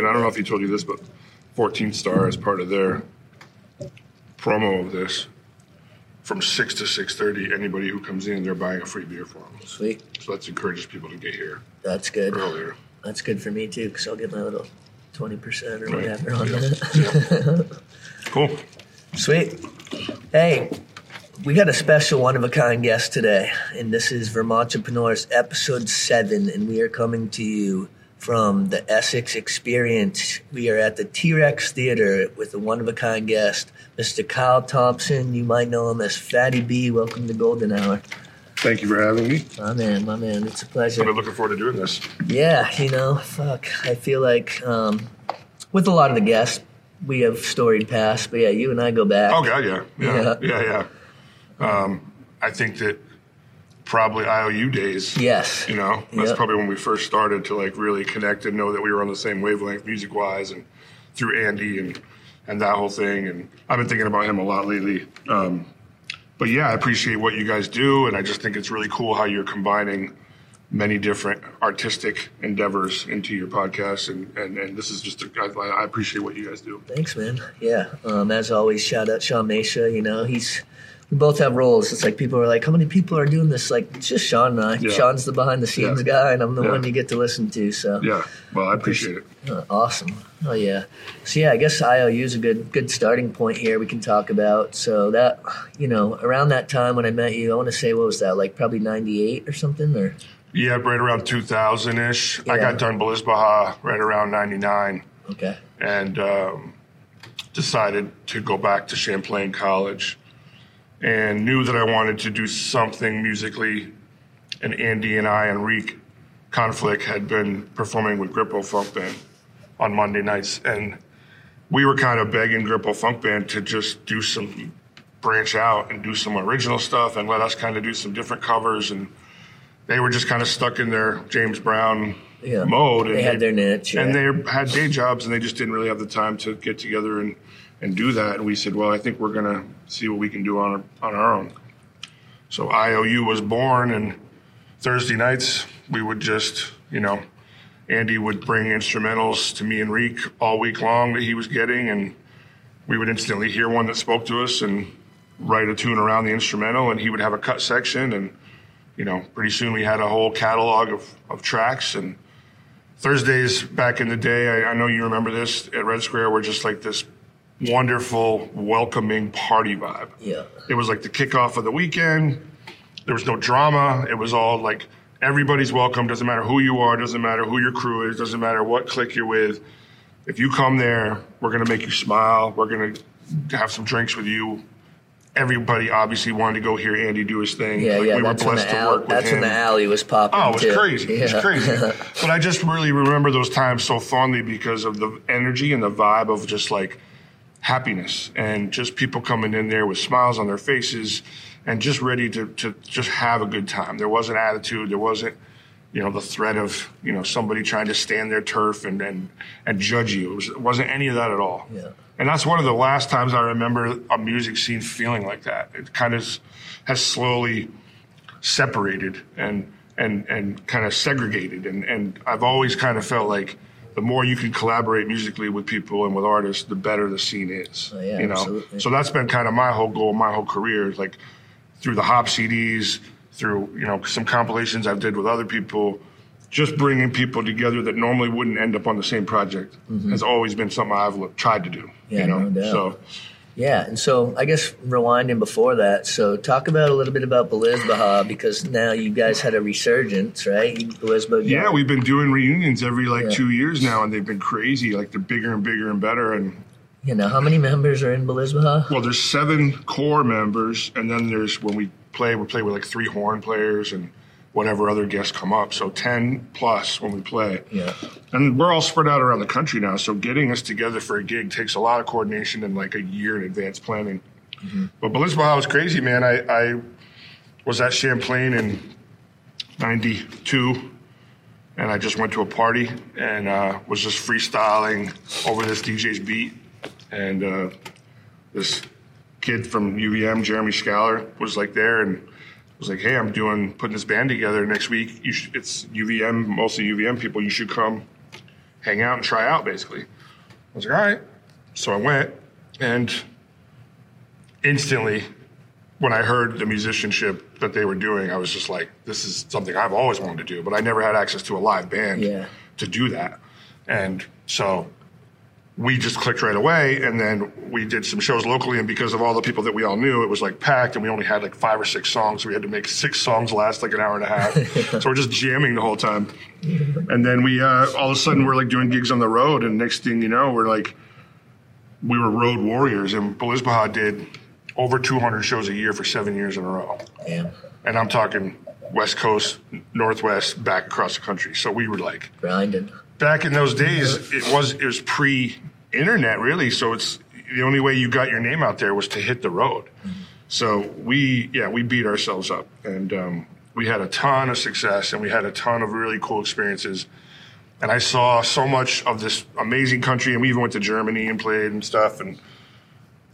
and I don't know if he told you this, but 14 Star as part of their promo of this, from six to 6:30, anybody who comes in, they're buying a free beer for them. Sweet. So that encourages people to get here That's good. earlier. That's good for me too, because I'll get my little twenty percent or Right. whatever on Yeah. Cool. Sweet. Hey, we got a special one of a kind guest today, and this is Vermont Entrepreneurs episode seven, and we are coming to you from the Essex Experience. We are at the T Rex Theater with a one of a kind guest, Mr. Kyle Thompson. You might know him as Fattie B. Welcome to Golden Hour. Thank you for having me. My man, my man, it's a I've pleasure. been looking forward to doing this. Yeah, you know, fuck. I feel like um, with a lot of the guests, we have storied past, but yeah, you and I go back. Oh god, yeah, yeah, Yeah. yeah, yeah. Um, I think that probably IOU days. Yes. You know, that's Yep. probably when we first started to like really connect and know that we were on the same wavelength music wise and through Andy and and that whole thing. And I've been thinking about him a lot lately. Um, but yeah, I appreciate what you guys do, and I just think it's really cool how you're combining many different artistic endeavors into your podcast. And and, and this is just a, I, I appreciate what you guys do. Thanks, man. Yeah. Um, as always, shout out Sean Mesha. You know, he's we both have roles. It's like people are like, how many people are doing this? Like, it's just Sean and I. Yeah. Sean's the behind the scenes Yeah. guy, and I'm the Yeah. one you get to listen to. So Yeah, well, I appreciate it. Uh, awesome. Oh yeah. So yeah, I guess IOU is a good good starting point here. We can talk about. So that you know, around that time when I met you, I want to say what was that like? Probably '98 or something, or Yeah, right around 2000 ish. I got done Belizbeha right around 99 okay. and um, decided to go back to Champlain College and knew that I wanted to do something musically. And Andy and I and Reek Konflik had been performing with Grippo Funk Band on Monday nights. And we were kind of begging Grippo Funk Band to just do some branch out and do some original stuff and let us kind of do some different covers. And they were just kind of stuck in their James Brown Yeah. mode. And They had their niche. and yeah. they had day jobs and they just didn't really have the time to get together and, and do that. And we said, well, I think we're going to see what we can do on our, on our own. So IOU was born, and Thursday nights we would just, you know, Andy would bring instrumentals to me and Reek all week long that he was getting, and we would instantly hear one that spoke to us and write a tune around the instrumental, and he would have a cut section, and you know, pretty soon we had a whole catalog of, of tracks and Thursdays back in the day, I, I know you remember this at Red Square, were just like this wonderful, welcoming party vibe. yeah. It was like the kickoff of the weekend. There was no drama. It was all like everybody's welcome. Doesn't matter who you are. Doesn't matter who your crew is. Doesn't matter what clique you're with. If you come there, we're gonna make you smile. We're gonna have some drinks with you. Everybody obviously wanted to go hear Andy do his thing. Yeah, Like, yeah. we were that's when blessed the to alley, work with that's him. when the alley was popping. Oh, it was too. crazy. It was crazy. but I just really remember those times so fondly because of the energy and the vibe of just like happiness and just people coming in there with smiles on their faces and just ready to, to just have a good time. There wasn't attitude. There wasn't, you know, the threat of, you know, somebody trying to stand their turf and, and, and judge you. It, was, it wasn't any of that at all. Yeah. And that's one of the last times I remember a music scene feeling like that. It kind of has slowly separated and and and kind of segregated and and I've always kind of felt like the more you can collaborate musically with people and with artists the better the scene is Oh, yeah, you know absolutely. so that's been kind of my whole goal my whole career is like through the hop CDs through you know some compilations I've did with other people just bringing people together that normally wouldn't end up on the same project has always been something I've lo- tried to do Mm-hmm. Yeah, you know no doubt. so Yeah, and so I guess rewinding before that, so talk about a little bit about Belizbeha because now you guys had a resurgence, right? You- Belizbeha. Yeah, we've been doing reunions every like Yeah. two years now, and they've been crazy. Like they're bigger and bigger and better. And You know, how many members are in Belizbeha? well, there's seven core members, and then there's when we play, we play with like three horn players and whatever other guests come up. So ten plus when we play. Yeah. And we're all spread out around the country now, so getting us together for a gig takes a lot of coordination and like a year in advance planning. But Belizbeha was crazy, man. I, I was at Champlain in '92, and I just went to a party and uh, was just freestyling over this DJ's beat, and uh, this kid from UVM, Jeremy Scaler, was like there and was like, "Hey, I'm doing putting this band together next week. You should, it's UVM, mostly UVM people. You should come hang out and try out, basically. I was like, all right. So I went, and instantly, when I heard the musicianship that they were doing, I was just like, this is something I've always wanted to do, but I never had access to a live band Yeah. to do that. And so we just clicked right away and then we did some shows locally and because of all the people that we all knew it was like packed and we only had like five or six songs. So we had to make six songs last like an hour and a half. So we're just jamming the whole time. And then we uh, all of a sudden we're like doing gigs on the road and next thing you know we're like we were road warriors and Belizbeha did over 200 shows a year for seven years in a row. Damn. and i'm talking west coast northwest back across the country. So we were like Grinding. back in those days, it was it was pre-internet, really. So it's the only way you got your name out there was to hit the road. So we, yeah, we beat ourselves up, and um, we had a ton of success, and we had a ton of really cool experiences. And I saw so much of this amazing country, and we even went to Germany and played and stuff. And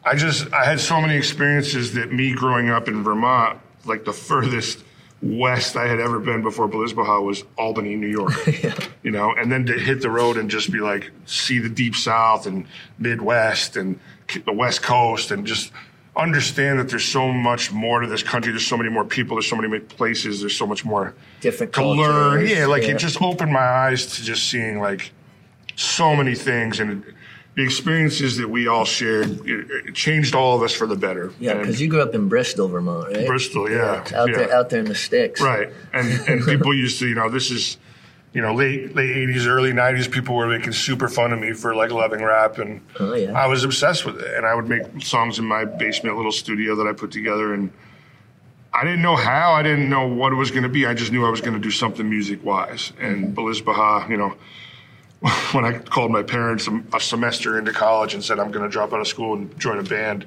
I just, I had so many experiences that me growing up in Vermont, like the furthest west I had ever been before Belizbeha was Albany, New York. You know, and then to hit the road and just be like, see the deep south and Midwest and the West Coast and just understand that there's so much more to this country. There's so many more people. There's so many places. There's so much more Different to learn. Yeah, like yeah. it just opened my eyes to just seeing like so many things and the experiences that we all shared. It, it changed all of us for the better. Yeah, because you grew up in Bristol, Vermont, right? Bristol, yeah, out yeah. there, out there in the sticks. right, and and people used to, you know, this is. You know, late late eighties, early nineties, people were making super fun of me for like loving rap, and Oh, yeah. I was obsessed with it. And I would make songs in my basement little studio that I put together, and I didn't know how, I didn't know what it was going to be. I just knew I was going to do something music wise. And Belizbeha, you know, when I called my parents a, a semester into college and said I'm going to drop out of school and join a band,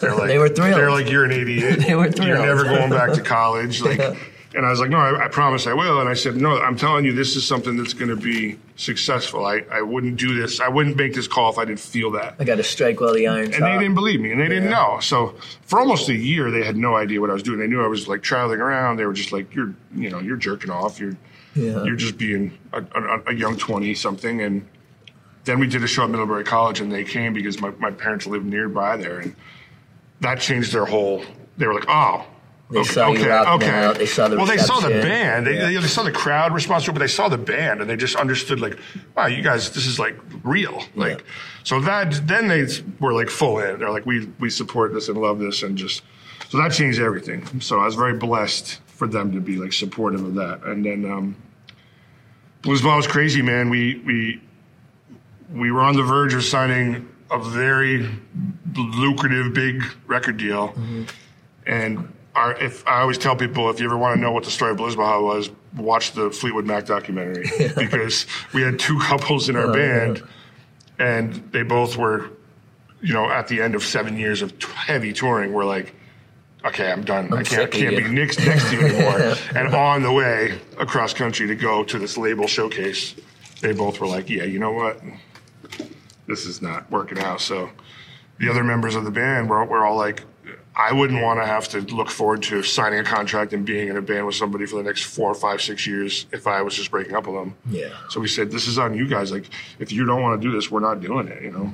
they're like, They were thrilled. They're like, you're an idiot. They were You're never going back to college. Like, and I was like, no, I, I promise I will. And I said, no, I'm telling you, this is something that's going to be successful. I, I wouldn't do this. I wouldn't make this call if I didn't feel that. I got to strike while the iron's And they didn't believe me, and they didn't know. So for almost a year, they had no idea what I was doing. They knew I was like traveling around. They were just like, "You're, you know, you're jerking off. You're, Yeah. you're just being a, a, a young twenty something." And then we did a show at Middlebury College, and they came because my, my parents lived nearby there, and that changed their whole. They were like, "Oh." They okay, saw okay, okay. out. They saw the well, they saw the band. They, Yeah. they, they saw the crowd response to it, but they saw the band and they just understood like, wow, you guys, this is like real. Like, Yeah. so that then they were like full in. They're like, we we support this and love this and just so that changed everything. So I was very blessed for them to be like supportive of that. And then um, Belizbeha was crazy, man. We we we were on the verge of signing a very lucrative big record deal, and. Our, if I always tell people, if you ever want to know what the story of Belizbeha was, watch the Fleetwood Mac documentary because we had two couples in our Oh, band, and they both were, you know, at the end of seven years of t- heavy touring, we're like, okay, I'm done. I can't can't be next next to you anymore. and on the way across country to go to this label showcase, they both were like, yeah, you know what, this is not working out. So the other members of the band were, were all like, I wouldn't want to have to look forward to signing a contract and being in a band with somebody for the next four, five, six years if I was just breaking up with them. Yeah. So we said, this is on you guys. Like, if you don't want to do this, we're not doing it, you know?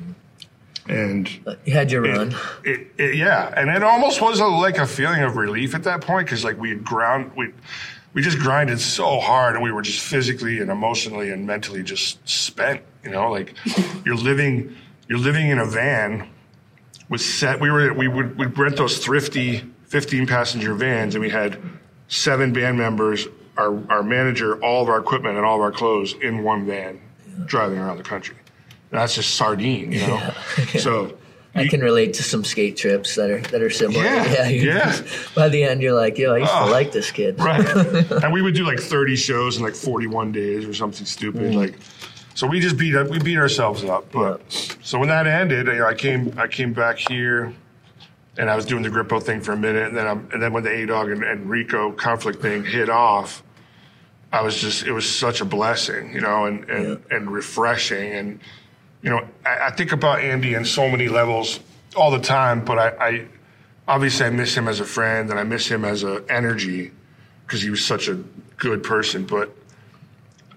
And you had your run. it, it, yeah, and it almost was a, like a feeling of relief at that point because like we had ground we we just grinded so hard and we were just physically and emotionally and mentally just spent. You know, like you're living you're living in a van with set. We were we would we'd rent those thrifty 15 passenger vans and we had seven band members, our our manager, all of our equipment and all of our clothes in one van, driving around the country. That's just sardine, you know. So I can relate to some skate trips that are that are similar. Yeah, you- yeah. By the end, you're like, yo, I used Oh. to like this kid. Right. and we would do like 30 shows in like 41 days or something stupid. Mm-hmm. Like, so we just beat up, we beat ourselves up. But so when that ended, you know, I came, I came back here and I was doing the Grippo thing for a minute. And then, I'm, and then when the A Dog and, and Rico Konflik thing hit off, I was just, it was such a blessing, you know, and, and, and refreshing. And, you know, I, I think about Andy in so many levels all the time, but I, I obviously I miss him as a friend and I miss him as a energy because he was such a good person. But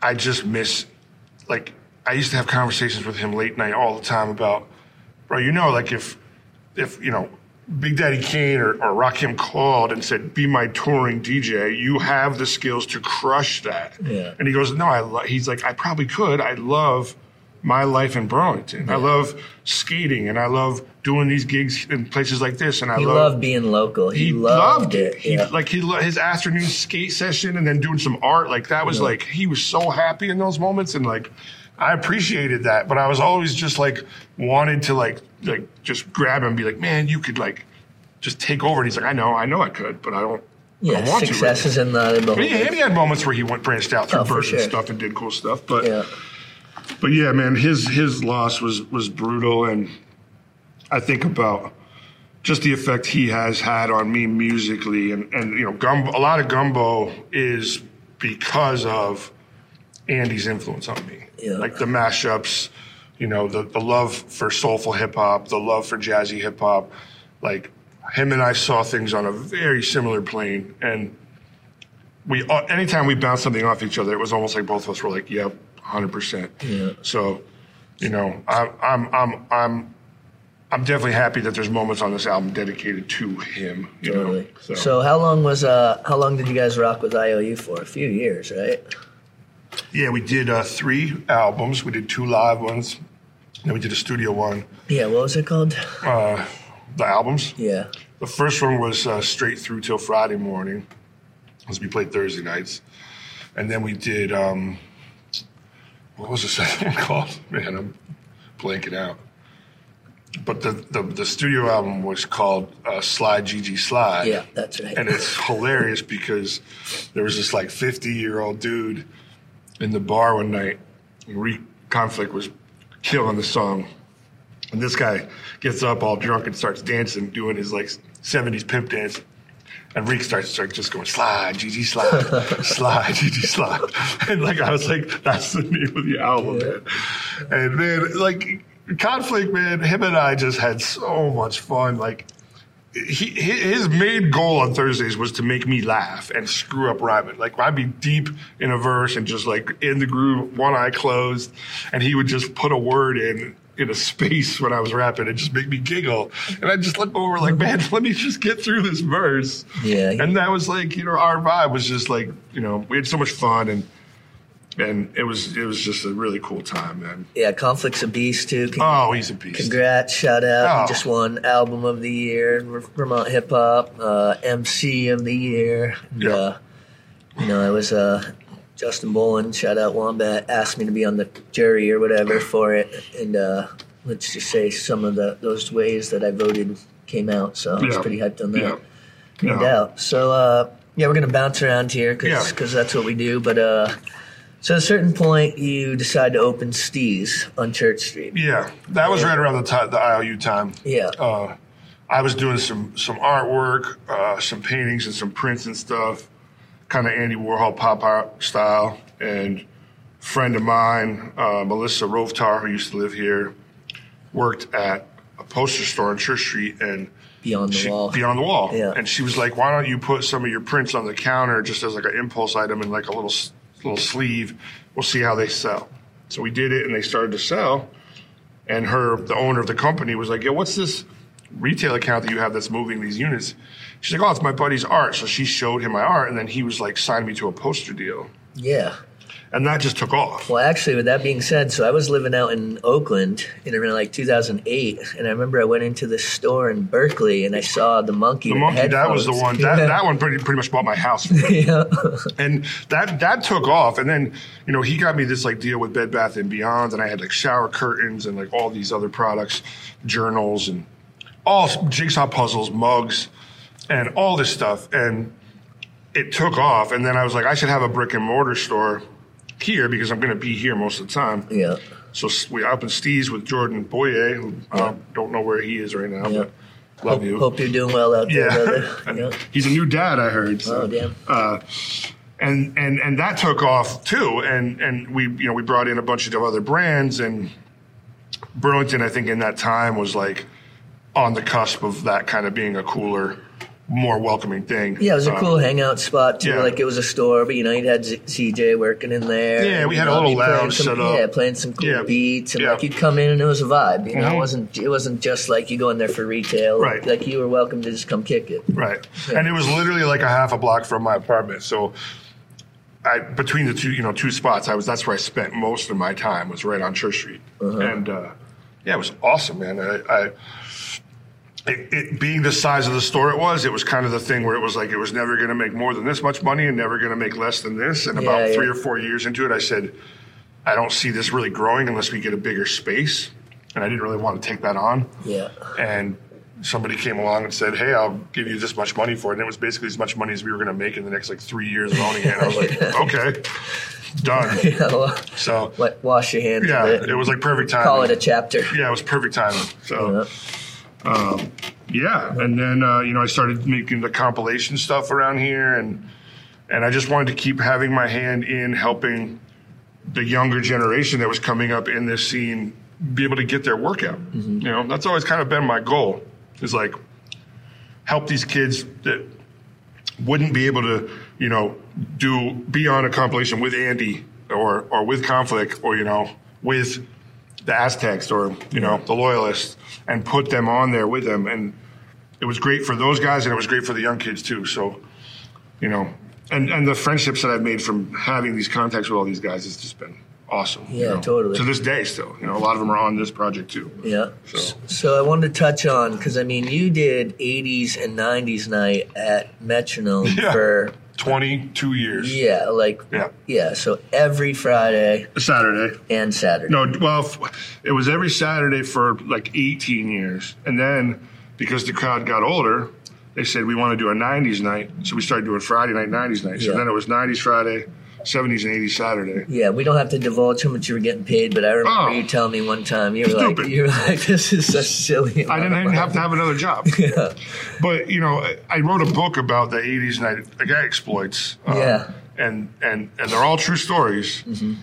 I just miss, like, I used to have conversations with him late night all the time about, bro, you know, like if, if, you know, Big Daddy Kane or, or Rakim called and said, be my touring DJ, you have the skills to crush that. Yeah. And he goes, no, I lo-, he's like, I probably could. I love my life in Burlington. I love skating and I love doing these gigs in places like this. And I He love, loved being local. He, he loved, loved it. He yeah. like he lo- his afternoon skate session and then doing some art like that was like he was so happy in those moments and like I appreciated that, but I was always just like wanted to like like just grab him and be like, man, you could like just take over. And he's like, I know, I know, I could, but I don't. I yeah, don't want success to. is in the, in the Right? Yeah, and he had moments where he went branched out through Oh, birds sure. and stuff and did cool stuff, but Yeah but yeah, man, his his loss was was brutal, and I think about just the effect he has had on me musically, and and you know, gumbo, a lot of gumbo is because of Andy's influence on me, yeah. like the mashups, you know, the the love for soulful hip hop, the love for jazzy hip hop, like him and I saw things on a very similar plane, and we uh, anytime we bounced something off each other, it was almost like both of us were like, "Yep, yeah, 100%. Yeah. So, you know, I, I'm, I'm, I'm, I'm definitely happy that there's moments on this album dedicated to him. You totally. Know, so. so. how long was uh how long did you guys rock with IOU for? A few years, right? Yeah, we did uh, three albums. We did two live ones, and we did a studio one. Yeah, what was it called? Uh, the albums. Yeah. The first one was uh, straight through till Friday morning, because we played Thursday nights, and then we did um, what was the second one called? Man, I'm blanking out. But the the, the studio album was called uh, Slide GG Slide. Yeah, that's right. and it's hilarious because there was this like 50 year old dude in the bar one night. Reek Konflik was killing the song. And this guy gets up all drunk and starts dancing, doing his like 70s pimp dance. And Reek starts, starts just going, slide, GG slide, slide, GG slide. And like, I was like, that's the name of the album, man. And man, like, Konflik, man, him and I just had so much fun. Like, he, his main goal on Thursdays was to make me laugh and screw up rhyming. Like I'd be deep in a verse and just like in the groove, one eye closed, and he would just put a word in in a space when I was rapping It just made me giggle. And I'd just look over like, man, let me just get through this verse. Yeah. And that was like, you know, our vibe was just like, you know, we had so much fun and and it was it was just a really cool time, man. Yeah, Konflik's a beast too. Con- Oh, he's a beast. Congrats, shout out. Oh. Just won Album of the Year, Vermont Hip Hop, uh, MC of the Year. And, Yeah. uh, you know, I was uh, Justin Boland, shout out Wombat, asked me to be on the jury or whatever for it. And uh, let's just say some of the those ways that I voted came out. So I was Yeah. pretty hyped on that. Yeah. No Yeah. doubt. So, uh, yeah, we're going to bounce around here because Yeah. that's what we do. But uh, so at a certain point, you decide to open Steez on Church Street. Yeah, that was right around the time, the IOU time. Yeah. Uh, I was doing some some artwork, uh, some paintings, and some prints and stuff, kind of Andy Warhol pop art style. And a friend of mine, uh, Melissa Rovtar, who used to live here, worked at a poster store on Church Street and Beyond the she, wall. beyond the wall. Yeah. And she was like, "Why don't you put some of your prints on the counter just as like an impulse item and like a little little sleeve? We'll see how they sell." So we did it, and they started to sell. And her, the owner of the company, was like, "Yo, what's this retail account that you have that's moving these units?" She's like, "Oh, it's my buddy's art." So she showed him my art, and then he was like, signed me to a poster deal," Yeah. and that just took off. Well, actually, with that being said, so I was living out in Oakland in around like 2008, and I remember I went into the store in Berkeley and I saw the monkey. The monkey, that was the one. That, that one pretty pretty much bought my house. yeah. and that that took off and then you know he got me this like deal with bed bath and beyond and i had like shower curtains and like all these other products journals and all jigsaw puzzles mugs and all this stuff and it took off and then i was like i should have a brick and mortar store here because i'm going to be here most of the time yeah. so we up in Steez with jordan Boyer, who I don't know where he is right now Yeah. but love Hope, you hope you're doing well out there, yeah. brother. Yeah. he's a new dad i heard so Oh, damn. uh, and and and that took off too. And and we you know we brought in a bunch of other brands, and Burlington I think in that time was like on the cusp of that kind of being a cooler more welcoming thing. Yeah, it was a Um, cool hangout spot too. yeah. Like it was a store, but you know, you had Z- CJ working in there. Yeah, we You had a know, little be playing lounge some, set up. Yeah, playing some cool Yeah. beats, and Yeah. like you'd come in and it was a vibe. You know, Mhm. it wasn't it wasn't just like you go in there for retail. Right. Like you were welcome to just come kick it. Right. And it was literally like a half a block from my apartment. So I between the two, you know, two spots, I was that's where I spent most of my time was right on Church Street. And uh, yeah, it was awesome, man. I, I it, it being the size of the store it was, it was kind of the thing where it was like it was never going to make more than this much money and never going to make less than this. And about Yeah, three or four years into it, I said, I don't see this really growing unless we get a bigger space. And I didn't really want to take that on Yeah. and somebody came along and said, "Hey, I'll give you this much money for it." And it was basically as much money as we were going to make in the next like three years of owning it. And I was like, "Okay, done." So wash your hands yeah, it. it was like perfect time. Call it a chapter. yeah, it was perfect timing. So Yeah. Yeah, and then uh, you know I started making the compilation stuff around here, and and I just wanted to keep having my hand in helping the younger generation that was coming up in this scene be able to get their workout. You know, that's always kind of been my goal. Is like help these kids that wouldn't be able to, you know, do be on a compilation with Andy or or with Konflik or you know with the Aztecs or you know the Loyalists and put them on there with them, and it was great for those guys and it was great for the young kids too. So, you know, and and the friendships that I've made from having these contacts with all these guys has just been awesome. you Yeah, know, totally. To this day, still, you know, a lot of them are on this project too. Yeah. So- So I wanted to touch on because I mean you did 80s and 90s night at Metronome Yeah. for Twenty-two years. yeah, like Yeah. yeah. So every Friday Saturday. and Saturday. No, well, it was every Saturday for like 18 years. And then because the crowd got older, they said we want to do a 90s night. So we started doing Friday night, 90s night. So Yeah. then it was 90s Friday, 70s and 80s Saturday. Yeah, we don't have to divulge how much you were getting paid, but I remember Oh. you telling me one time you were like, you were like, this is such silly. I didn't even have to have another job. Yeah. But, you know, I- I wrote a book about the 80s night, the guy exploits. um, Yeah. And, and, and they're all true stories. Mm-hmm.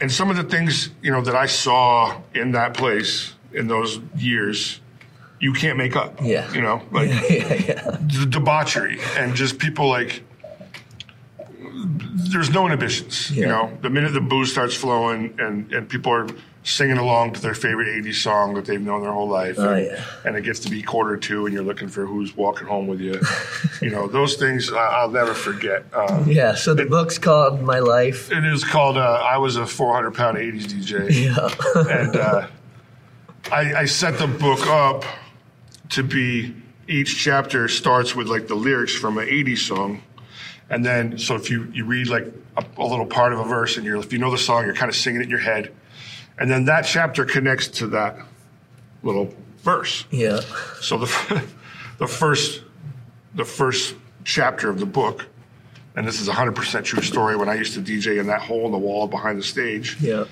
And some of the things, you know, that I saw in that place in those years, you can't make up. Yeah. You know, like yeah, yeah. the debauchery and just people like there's no inhibitions you know the minute the booze starts flowing and and people are singing along to their favorite 80s song that they've known their whole life Oh, and, yeah. and it gets to be quarter two and you're looking for who's walking home with you you know those things i'll never forget um, Yeah, so the book's called My Life. it is called uh, i was a 400 pound 80s dj Yeah. and uh, I, I set the book up to be each chapter starts with like the lyrics from an 80s song and then so if you, you read like a, a little part of a verse and you're if you know the song you're kind of singing it in your head and then that chapter connects to that little verse yeah. so the the first the first chapter of the book and this is a 100% true story when i used to dj in that hole in the wall behind the stage Yeah.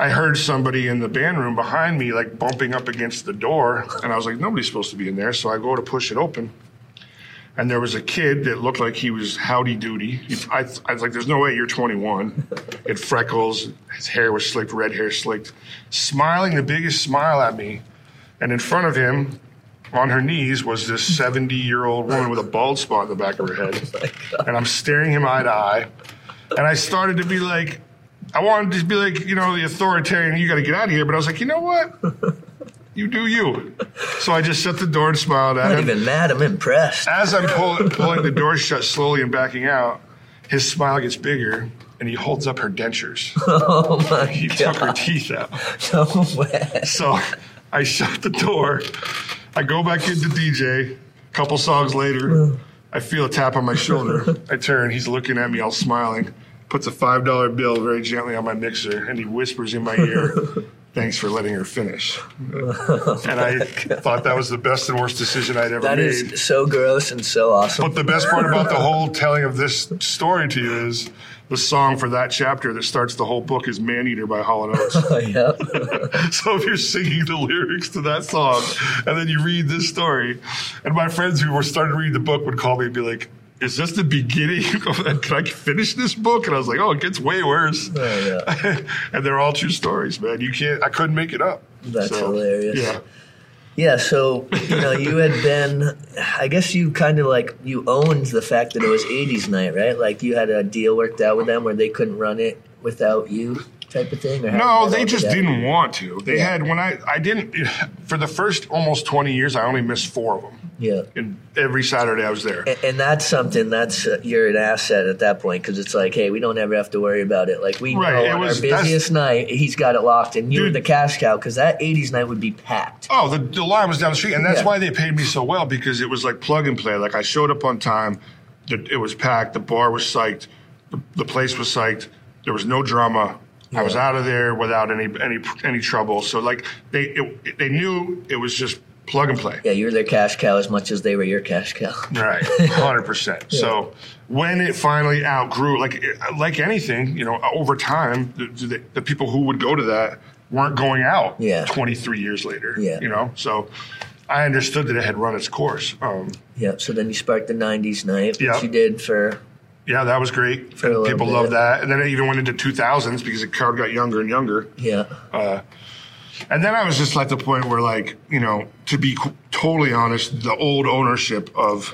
I heard somebody in the band room behind me like bumping up against the door, and I was like, nobody's supposed to be in there. So I go to push it open, and there was a kid that looked like he was howdy doody. I, I was like, there's no way you're 21. He had freckles, his hair was slicked, red hair slicked, smiling the biggest smile at me. And in front of him, on her knees, was this 70 year old woman with a bald spot in the back of her head. Oh and I'm staring him eye to eye. And I started to be like, I wanted to be like, you know, the authoritarian, you got to get out of here. But I was like, you know what? You do you. So I just shut the door and smiled at Not him. even mad, I'm impressed. As I'm pull, pulling the door shut slowly and backing out, his smile gets bigger and he holds up her dentures. Oh my God. He took her teeth out. No way. So I shut the door. I go back into DJ. A couple songs later, mm. I feel a tap on my shoulder. I turn. He's looking at me, all smiling. Puts a five dollar bill very gently on my mixer, and he whispers in my ear, "Thanks for letting her finish." And I thought that was the best and worst decision I'd ever That made. That is so gross and so awesome. But the best part about the whole telling of this story to you is the song for that chapter that starts the whole book is Man Eater by Hall & Oates. Oh, yeah. so if you're singing the lyrics to that song and then you read this story, and my friends who were starting to read the book would call me and be like, is this the beginning? of that? Can I finish this book? And I was like, oh, it gets way worse. Oh, yeah. and they're all true stories, man. You can't, I couldn't make it up. That's hilarious. Yeah. Yeah, so you know, you had been, I guess you kind of like you owned the fact that it was '80s night, right? Like you had a deal worked out with them where they couldn't run it without you, type of thing. No, they just didn't want to. They Yeah. had when I I didn't for the first almost twenty years. I only missed four of them. Yeah. And every Saturday I was there. And, and that's something that's uh, you're an asset at that point because it's like, hey, we don't ever have to worry about it. Like we Right, know it on was- our busiest night, he's got it locked, and you were the cash cow because that '80s night would be packed. Oh, the, the line was down the street, and that's Yeah. why they paid me so well because it was like plug and play. Like I showed up on time, the, it was packed, the bar was psyched, the, the place was psyched. There was no drama. I was out of there without any any any trouble. So like they it, they knew it was just plug and play. Yeah, you were their cash cow as much as they were your cash cow. Right, hundred percent. So when it finally outgrew, like like anything, you know, over time, the, the, the people who would go to that weren't going out. Yeah. twenty three years later. Yeah. you know, so I understood that it had run its course. Um, Yeah. So then you sparked the '90s night, which Yeah. you did for yeah, that was great. People bit. loved that, and then it even went into two thousands because the crowd got younger and younger. yeah, uh, And then I was just at the point where, like, you know, to be qu- totally honest, the old ownership of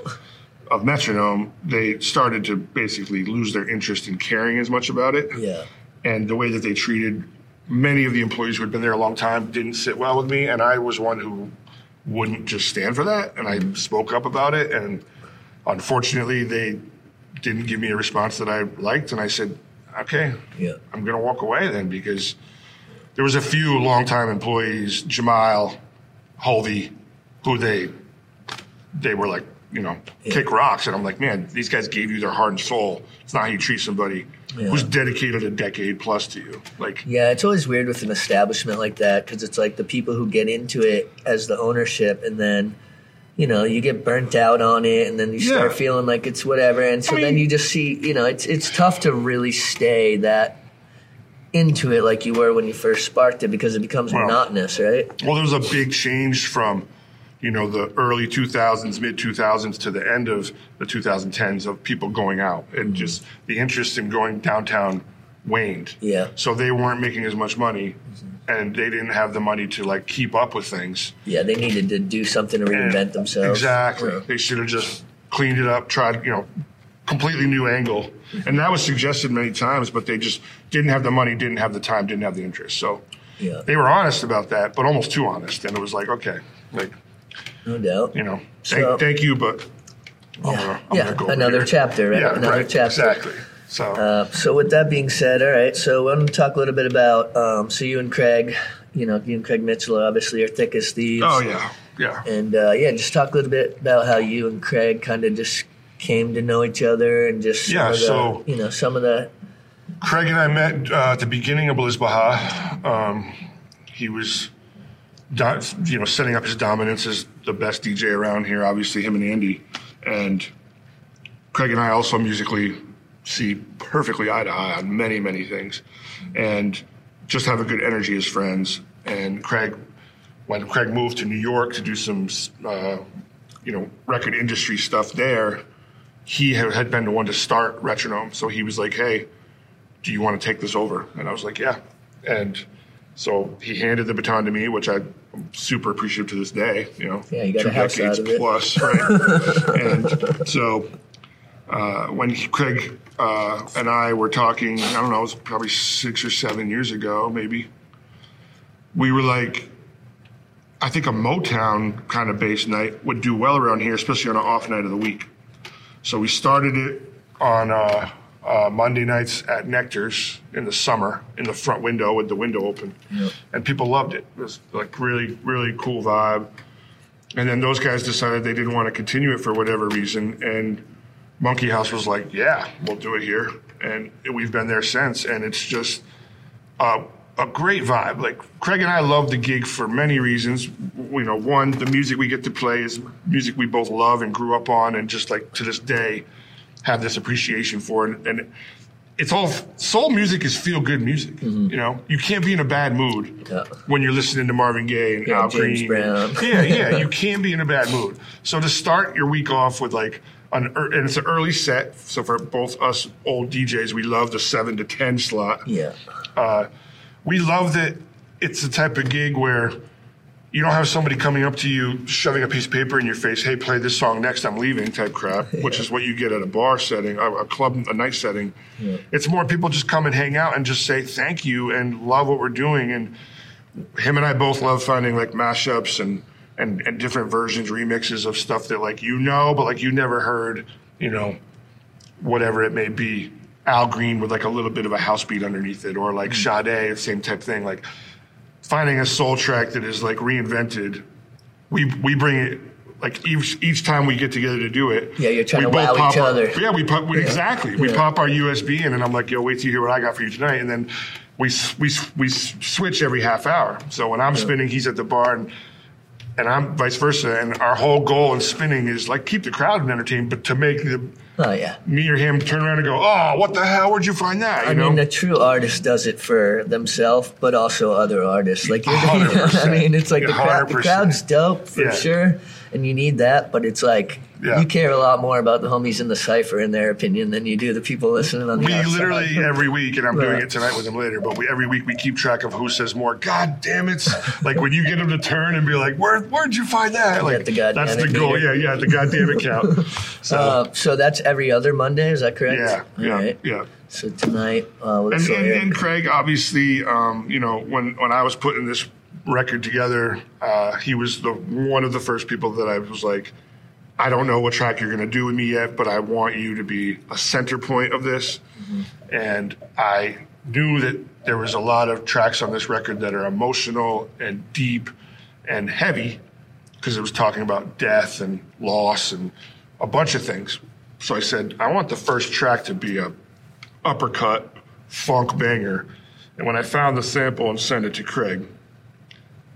of Metronome, they started to basically lose their interest in caring as much about it. yeah, And the way that they treated many of the employees who had been there a long time didn't sit well with me. And I was one who wouldn't just stand for that. And I spoke up about it. And unfortunately, they didn't give me a response that I liked. And I said, okay, yeah, I'm going to walk away then because there was a few longtime employees, Jamal, Hulvey, who they they were like, you know, kick rocks, and I'm like, man, these guys gave you their heart and soul. It's not how you treat somebody Yeah. who's dedicated a decade plus to you. Like, yeah. It's always weird with an establishment like that because it's like the people who get into it as the ownership, and then. You know, you get burnt out on it, and then you start Yeah. feeling like it's whatever, and so I then you just see, you know, it's it's tough to really stay that into it like you were when you first sparked it because it becomes Well- monotonous, right? well, there was a big change from, you know, the early 2000s, mid 2000s to the end of the 2010s of people going out, and mm-hmm. just the interest in going downtown waned. Yeah. So they weren't making as much money, mm-hmm. and they didn't have the money to like keep up with things. Yeah, they needed to do something to reinvent themselves. Exactly. They should have just cleaned it up, tried, you know, completely new angle. Mm-hmm. And that was suggested many times, but they just didn't have the money, didn't have the time, didn't have the interest. So Yeah, they were honest about that, but almost too honest. And it was like, okay, like, no doubt. you know, thank, So- thank you, but I'm Yeah, gonna, I'm yeah, gonna go over another here. chapter, right? Yeah, Another right, chapter. Exactly. So, Uh, so with that being said, all right. So I want to talk a little bit about. Um, so you and Craig, you know, you and Craig Mitchell obviously are thick as thieves. oh yeah, yeah. And uh, yeah, just talk a little bit about how you and Craig kind of just came to know each other and just Yeah, the, so- you know some of the Craig and I met uh, at the beginning of Belizbeha. Um, he was, do- you know, setting up his dominance as the best DJ around here. Obviously, him and Andy, and Craig and I also musically see perfectly eye to eye on many, many things, and just have a good energy as friends. And Craig, when Craig moved to New York to do some, uh, you know, record industry stuff there, he had been the one to start Retronome. So he was like, "Hey." do you want to take this over? And I was like, yeah. And so he handed the baton to me, which I'm super appreciative to this day. You know, Yeah, you got two decades out of it. plus, right? and so uh, when Craig uh, and I were talking, I don't know, it was probably six or seven years ago, maybe. We were like, I think a Motown kind of bass night would do well around here, especially on an off night of the week. So we started it on uh, uh, Monday nights at Nectar's in the summer in the front window with the window open, and people loved it. It was like really, really cool vibe. And then those guys decided they didn't want to continue it for whatever reason, and Monkey House was like, "Yeah, we'll do it here," and we've been there since. And it's just uh, a great vibe. Like Craig and I love the gig for many reasons. You know, one, the music we get to play is music we both love and grew up on, and just like to this day have this appreciation for it. And it's all soul music is feel good music. You know, you can't be in a bad mood Mm-hmm. Yeah. when you're listening to Marvin Gaye and Yeah, Al Green. Brown. yeah, yeah, you can't be in a bad mood. So to start your week off with like an and it's an early set. So for both us old DJs, we love the seven to ten slot. Yeah. Uh, we love that it's the type of gig where you don't have somebody coming up to you shoving a piece of paper in your face hey play this song next i'm leaving type crap which is what you get at a bar setting a, a club a night setting. It's more people just come and hang out and just say thank you and love what we're doing and him and i both love finding like mashups and and, and different versions remixes of stuff that like you know but like you never heard you know whatever it may be al green with like a little bit of a house beat underneath it or like mm-hmm. Sade, same type thing like finding a soul track that is like reinvented. We we bring it like each each time we get together to do it. Yeah, you're trying we to wow pop each our- other. Yeah, we pop we, exactly. We Yeah. pop our USB in, and I'm like, yo, wait till you hear what I got for you tonight, and then we we we switch every half hour. So when I'm spinning, he's at the bar, and and I'm vice versa. And our whole goal in spinning is like keep the crowd entertained, but to make the Oh yeah. me or him turn around and go, oh, what the hell? Where'd you find that? You I know? mean, the true artist does it for themselves, but also other artists. Like, you're, you know I mean, it's like the, crowd, the crowd's dope for Yeah. sure, and you need that. But it's like Yeah. you care a lot more about the homies in the cipher and their opinion than you do the people listening on the We outside. literally every week, and I'm doing it tonight with him later. But we, every week we keep track of who says more. God damn it! Like when you get him to turn and be like, "Where, where'd you find that?" Like the that's the goal. meter. Yeah, yeah, the goddamn it count. So Uh, so that's every other Monday, is that correct? yeah, yeah, All right. yeah. So tonight, uh, And, and, and Craig, obviously, um, you know, when when I was putting this record together, uh, he was the one of the first people that I was like, I don't know what track you're going to do with me yet, but I want you to be a center point of this. And I knew that there was a lot of tracks on this record that are emotional and deep and heavy because it was talking about death and loss and a bunch of things. So I said, I want the first track to be a uppercut funk banger. And when I found the sample and sent it to Craig,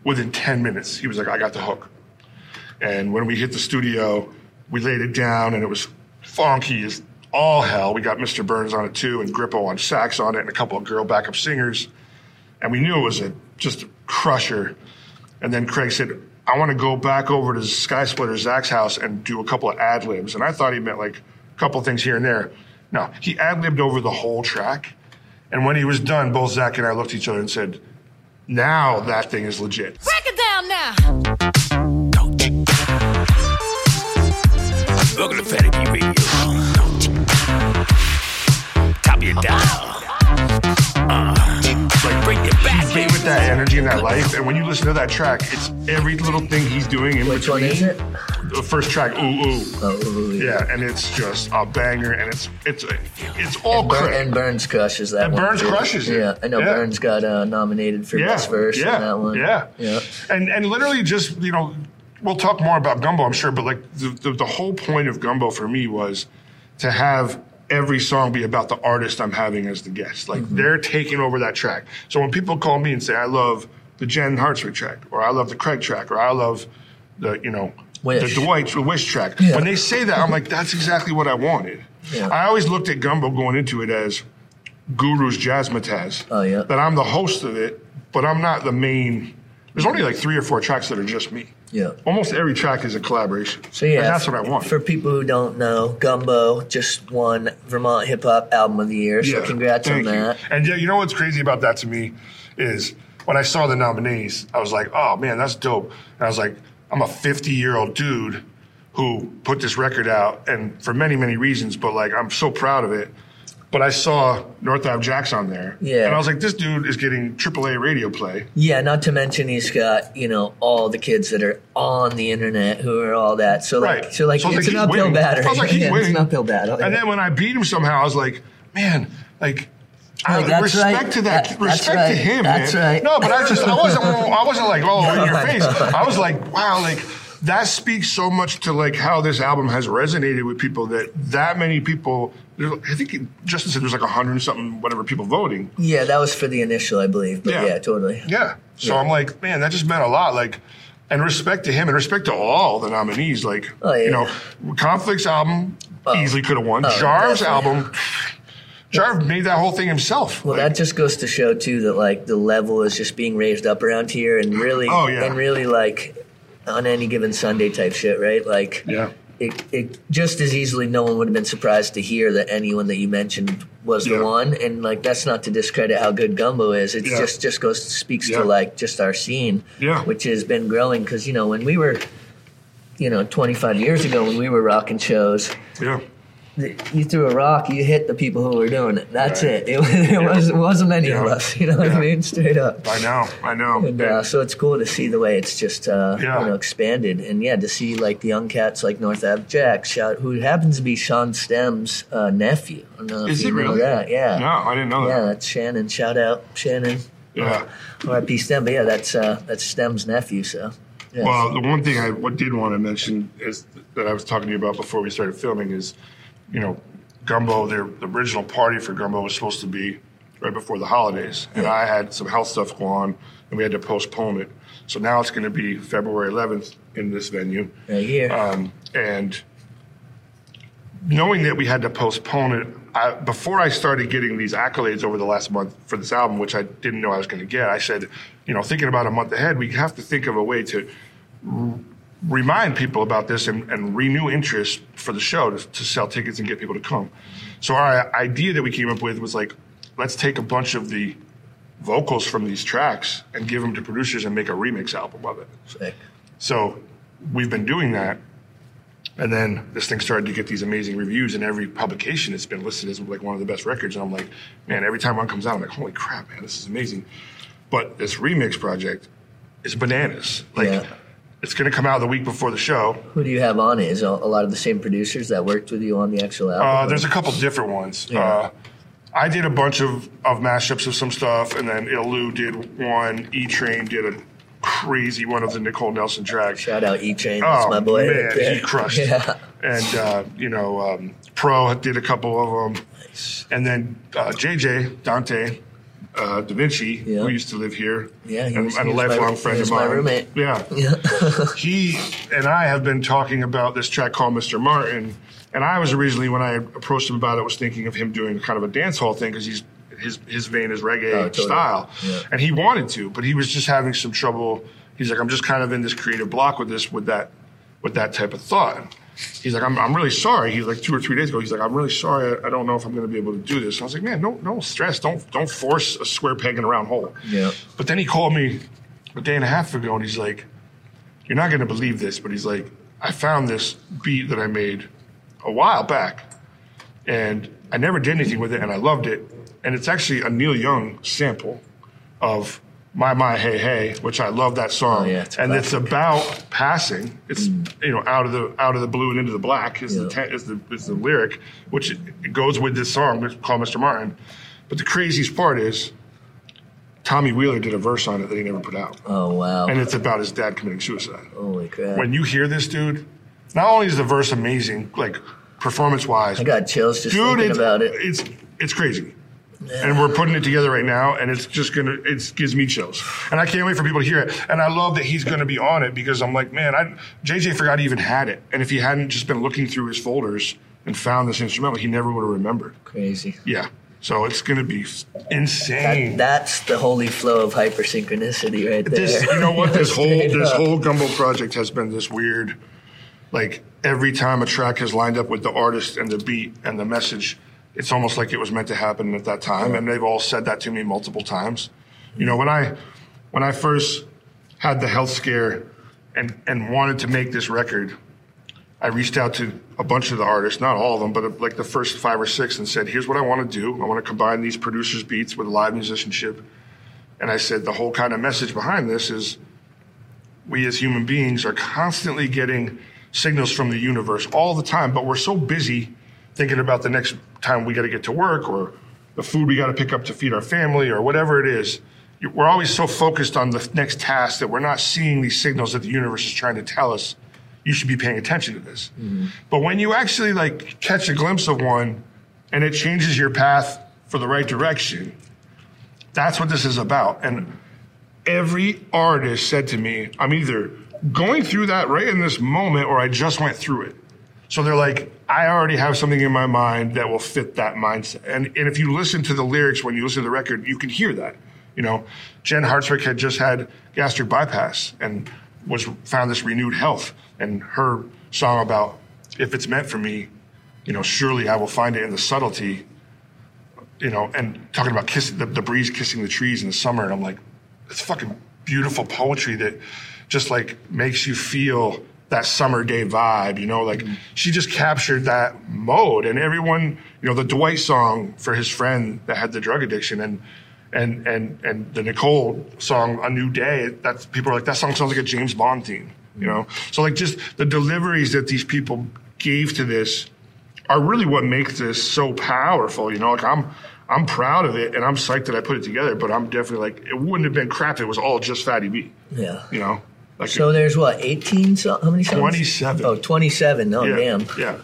within 10 minutes, he was like, I got the hook. And when we hit the studio, we laid it down and it was funky as all hell. We got Mr. Burns on it too and Grippo on sax on it and a couple of girl backup singers. And we knew it was a just a crusher. And then Craig said, I want to go back over to Sky Splitter Zach's house and do a couple of ad libs. And I thought he meant like a couple of things here and there. No, he ad libbed over the whole track. And when he was done, both Zach and I looked at each other and said, Now that thing is legit. Break it down now. Welcome to Fattie B Radio. Top of your dial. Like, Bring you back, he gave it that energy and that life. And when you listen to that track, it's every little thing he's doing in Which one is it? The first track, ooh ooh. Oh, ooh, yeah. Yeah, and it's just a banger, and it's it's it's all Burn, Craig. and Burns crushes that And one. Burns too. crushes it. Yeah, I know Yeah. Burns got uh, nominated for best verse yeah, on that one. Yeah, yeah. And and literally just you know, we'll talk more about Gumbo, I'm sure, but like the, the the whole point of Gumbo for me was to have every song be about the artist I'm having as the guest. Like Mm-hmm. they're taking over that track. So when people call me and say I love the Jen Hartswick track, or I love the Craig track, or I love the you know Wish. the Dwight the Wish track. Yeah. When they say that, I'm like, that's exactly what I wanted. Yeah. I always looked at Gumbo going into it as Guru's Jazzmatazz. Oh, yeah. That I'm the host of it, but I'm not the main. There's only like three or four tracks that are just me. Yeah. Almost every track is a collaboration. So yeah, And that's what I want. For people who don't know, Gumbo just won Vermont Hip Hop Album of the Year. So congrats on thank you. that. And yeah, you know what's crazy about that to me is when I saw the nominees, I was like, oh man, that's dope. And I was like, I'm a 50 year old dude who put this record out, and for many, many reasons, but like I'm so proud of it. But I saw North Ave Jax on there, Yeah. and I was like, this dude is getting AAA radio play. Yeah, not to mention he's got you know all the kids that are on the internet who are all that. So like, Right. so like So it's like, an uphill winning. battle. I was like, he's yeah, it's an uphill battle. And then when I beat him somehow, I was like, man, like. I, Like, that's respect right. to that, That- respect to him, That's man. right. No, but I just, I wasn't, I wasn't like, oh, in your face. I was like, wow, like that speaks so much to like how this album has resonated with people that that many people. I think Justin said there's like a hundred and something, whatever people voting. yeah, that was for the initial, I believe. But Yeah. yeah, totally. Yeah. So Yeah. I'm like, man, that just meant a lot. Like, and respect to him and respect to all the nominees. Like, Oh, yeah. you know, Konflik's album oh. easily could have won. Oh, definitely. album, Jarv made that whole thing himself. Well, Like, that just goes to show too that like the level is just being raised up around here, and really, Oh, yeah. and really like on any given Sunday type shit, right? Like, Yeah. it, it just as easily no one would have been surprised to hear that anyone that you mentioned was Yeah. the one and like that's not to discredit how good gumbo is it Yeah. just just goes speaks to like just our scene Yeah. which has been growing because you know when we were you know 25 years ago when we were rocking shows Yeah. You threw a rock, you hit the people who were doing it. That's Right. it. It, it, was, it wasn't many of us. You know what I mean? Straight up. I know. I know. And uh, so it's cool to see the way it's just uh, Yeah. you know expanded, and yeah, to see like the young cats like North Ave Jax, shout, who happens to be Sean Stem's uh, nephew. I don't know if Is you it know really? that. Yeah, no, I didn't know that. yeah, that. that's Shannon. Shout out Shannon. Yeah. R.I.P. Stem. But yeah, that's uh, that's Stem's nephew. So yeah. Well, the one thing I what did want to mention is that I was talking to you about before we started filming is, you know, Gumbo. Their the original party for Gumbo was supposed to be right before the holidays, and I had some health stuff go on, and we had to postpone it. So now it's going to be February 11th in this venue, right here. um, and knowing that we had to postpone it. I, before I started getting these accolades over the last month for this album, which I didn't know I was going to get, I said, you know, thinking about a month ahead, we have to think of a way to remind people about this and, and renew interest for the show to, to sell tickets and get people to come. So our idea that we came up with was like, let's take a bunch of the vocals from these tracks and give them to producers and make a remix album of it. Sick. So we've been doing that. And then this thing started to get these amazing reviews, and every publication it's been listed as like one of the best records. And I'm like, man, every time one comes out, I'm like, holy crap, man, this is amazing. But this remix project is bananas. Like, Yeah. It's going to come out the week before the show. Who do you have on it? Is it a lot of the same producers that worked with you on the actual album? Uh, there's a couple different ones. Yeah. Uh, I did a bunch of, of mashups of some stuff, and then Ilu did one. E Train did a crazy one of the Nicole Nelson tracks. Shout out E Train. That's Oh my boy. man, right there. he crushed. Yeah. And uh, you know, um, Pro did a couple of them, and then uh, JJ Dante uh, Da Vinci, Yeah. who used to live here, Yeah, he and, was- and he a my- lifelong he friend of my mine. roommate. Yeah, Yeah. he and I have been talking about this track called Mr. Martin, and I was originally when I approached him about it was thinking of him doing kind of a dance hall thing because he's his his vein is reggae Oh, totally. style, Yeah. and he wanted to, but he was just having some trouble. He's like, I'm just kind of in this creative block with this with that with that type of thought. He's like, I'm, I'm really sorry. He's like two or three days ago. He's like, I'm really sorry. I, I don't know if I'm going to be able to do this. And I was like, man, no, no stress. Don't don't force a square peg in a round hole. Yeah. But then he called me a day and a half ago, and he's like, you're not going to believe this, but he's like, I found this beat that I made a while back, and I never did anything with it, and I loved it. And it's actually a Neil Young sample of My My Hey Hey, which I love that song. Oh, yeah, it's and it's about passing. It's you know out of the out of the blue and into the black is the Yeah. te- is the is the lyric, which goes with this song called Mr. Martin. But the craziest part is. Tommy Wheeler did a verse on it that he never put out Oh wow. and it's about his dad committing suicide. Holy crap. When you hear this dude, not only is the verse amazing, like performance wise, I got chills just dude, thinking about it. it's it's crazy. And we're putting it together right now, and it's just gonna it gives me chills, and I can't wait for people to hear it. And I love that he's gonna be on it because I'm like, man, I JJ forgot he even had it, and if he hadn't just been looking through his folders and found this instrumental, he never would have remembered. Crazy. Yeah, so it's gonna be That, insane. that's the holy flow of hypersynchronicity right there. this you know what this whole this up. whole gumbo project has been this weird like every time a track has lined up with the artist and the beat and the message it's almost like it was meant to happen at that time and they've all said that to me multiple times you know when i when i first had the health scare and and wanted to make this record I reached out to a bunch of the artists, not all of them, but uh, like the first five or six, and said, "Here's what I want to do. I want to combine these producers' beats with live musicianship." And I said, the whole kind of message behind this is we as human beings are constantly getting signals from the universe all the time, but we're so busy thinking about the next time we got to get to work or the food we got to pick up to feed our family or whatever it is. We're always so focused on the next task that we're not seeing these signals that the universe is trying to tell us. You should be paying attention to this. Mm-hmm. But when you actually like catch a glimpse of one and it changes your path for the right direction, that's what this is about. And every artist said to me, I'm either going through that right in this moment or I just went through it. So they're like, I already have something in my mind that will fit that mindset. And, and if you listen to the lyrics when you listen to the record, you can hear that. You know, Jen Hartswick had just had gastric bypass and was found this renewed health. And her song about if it's meant for me, you know, surely I will find it in the subtlety. You know, and talking about kissing the, the breeze kissing the trees in the summer, and I'm like, it's fucking beautiful poetry that just like makes you feel that summer day vibe, you know, like mm-hmm. she just captured that mode and everyone, you know, the Dwight song for his friend that had the drug addiction and and and and the Nicole song A New Day, that's people are like that song sounds like a James Bond theme, you know. Mm-hmm. So like just the deliveries that these people gave to this are really what makes this so powerful, you know. Like I'm I'm proud of it and I'm psyched that I put it together, but I'm definitely like it wouldn't have been crap if it was all just Fattie B. Yeah. You know? Like So there's what, 18 songs? How many songs? 27. Oh, 27. Oh, yeah, damn. Yeah.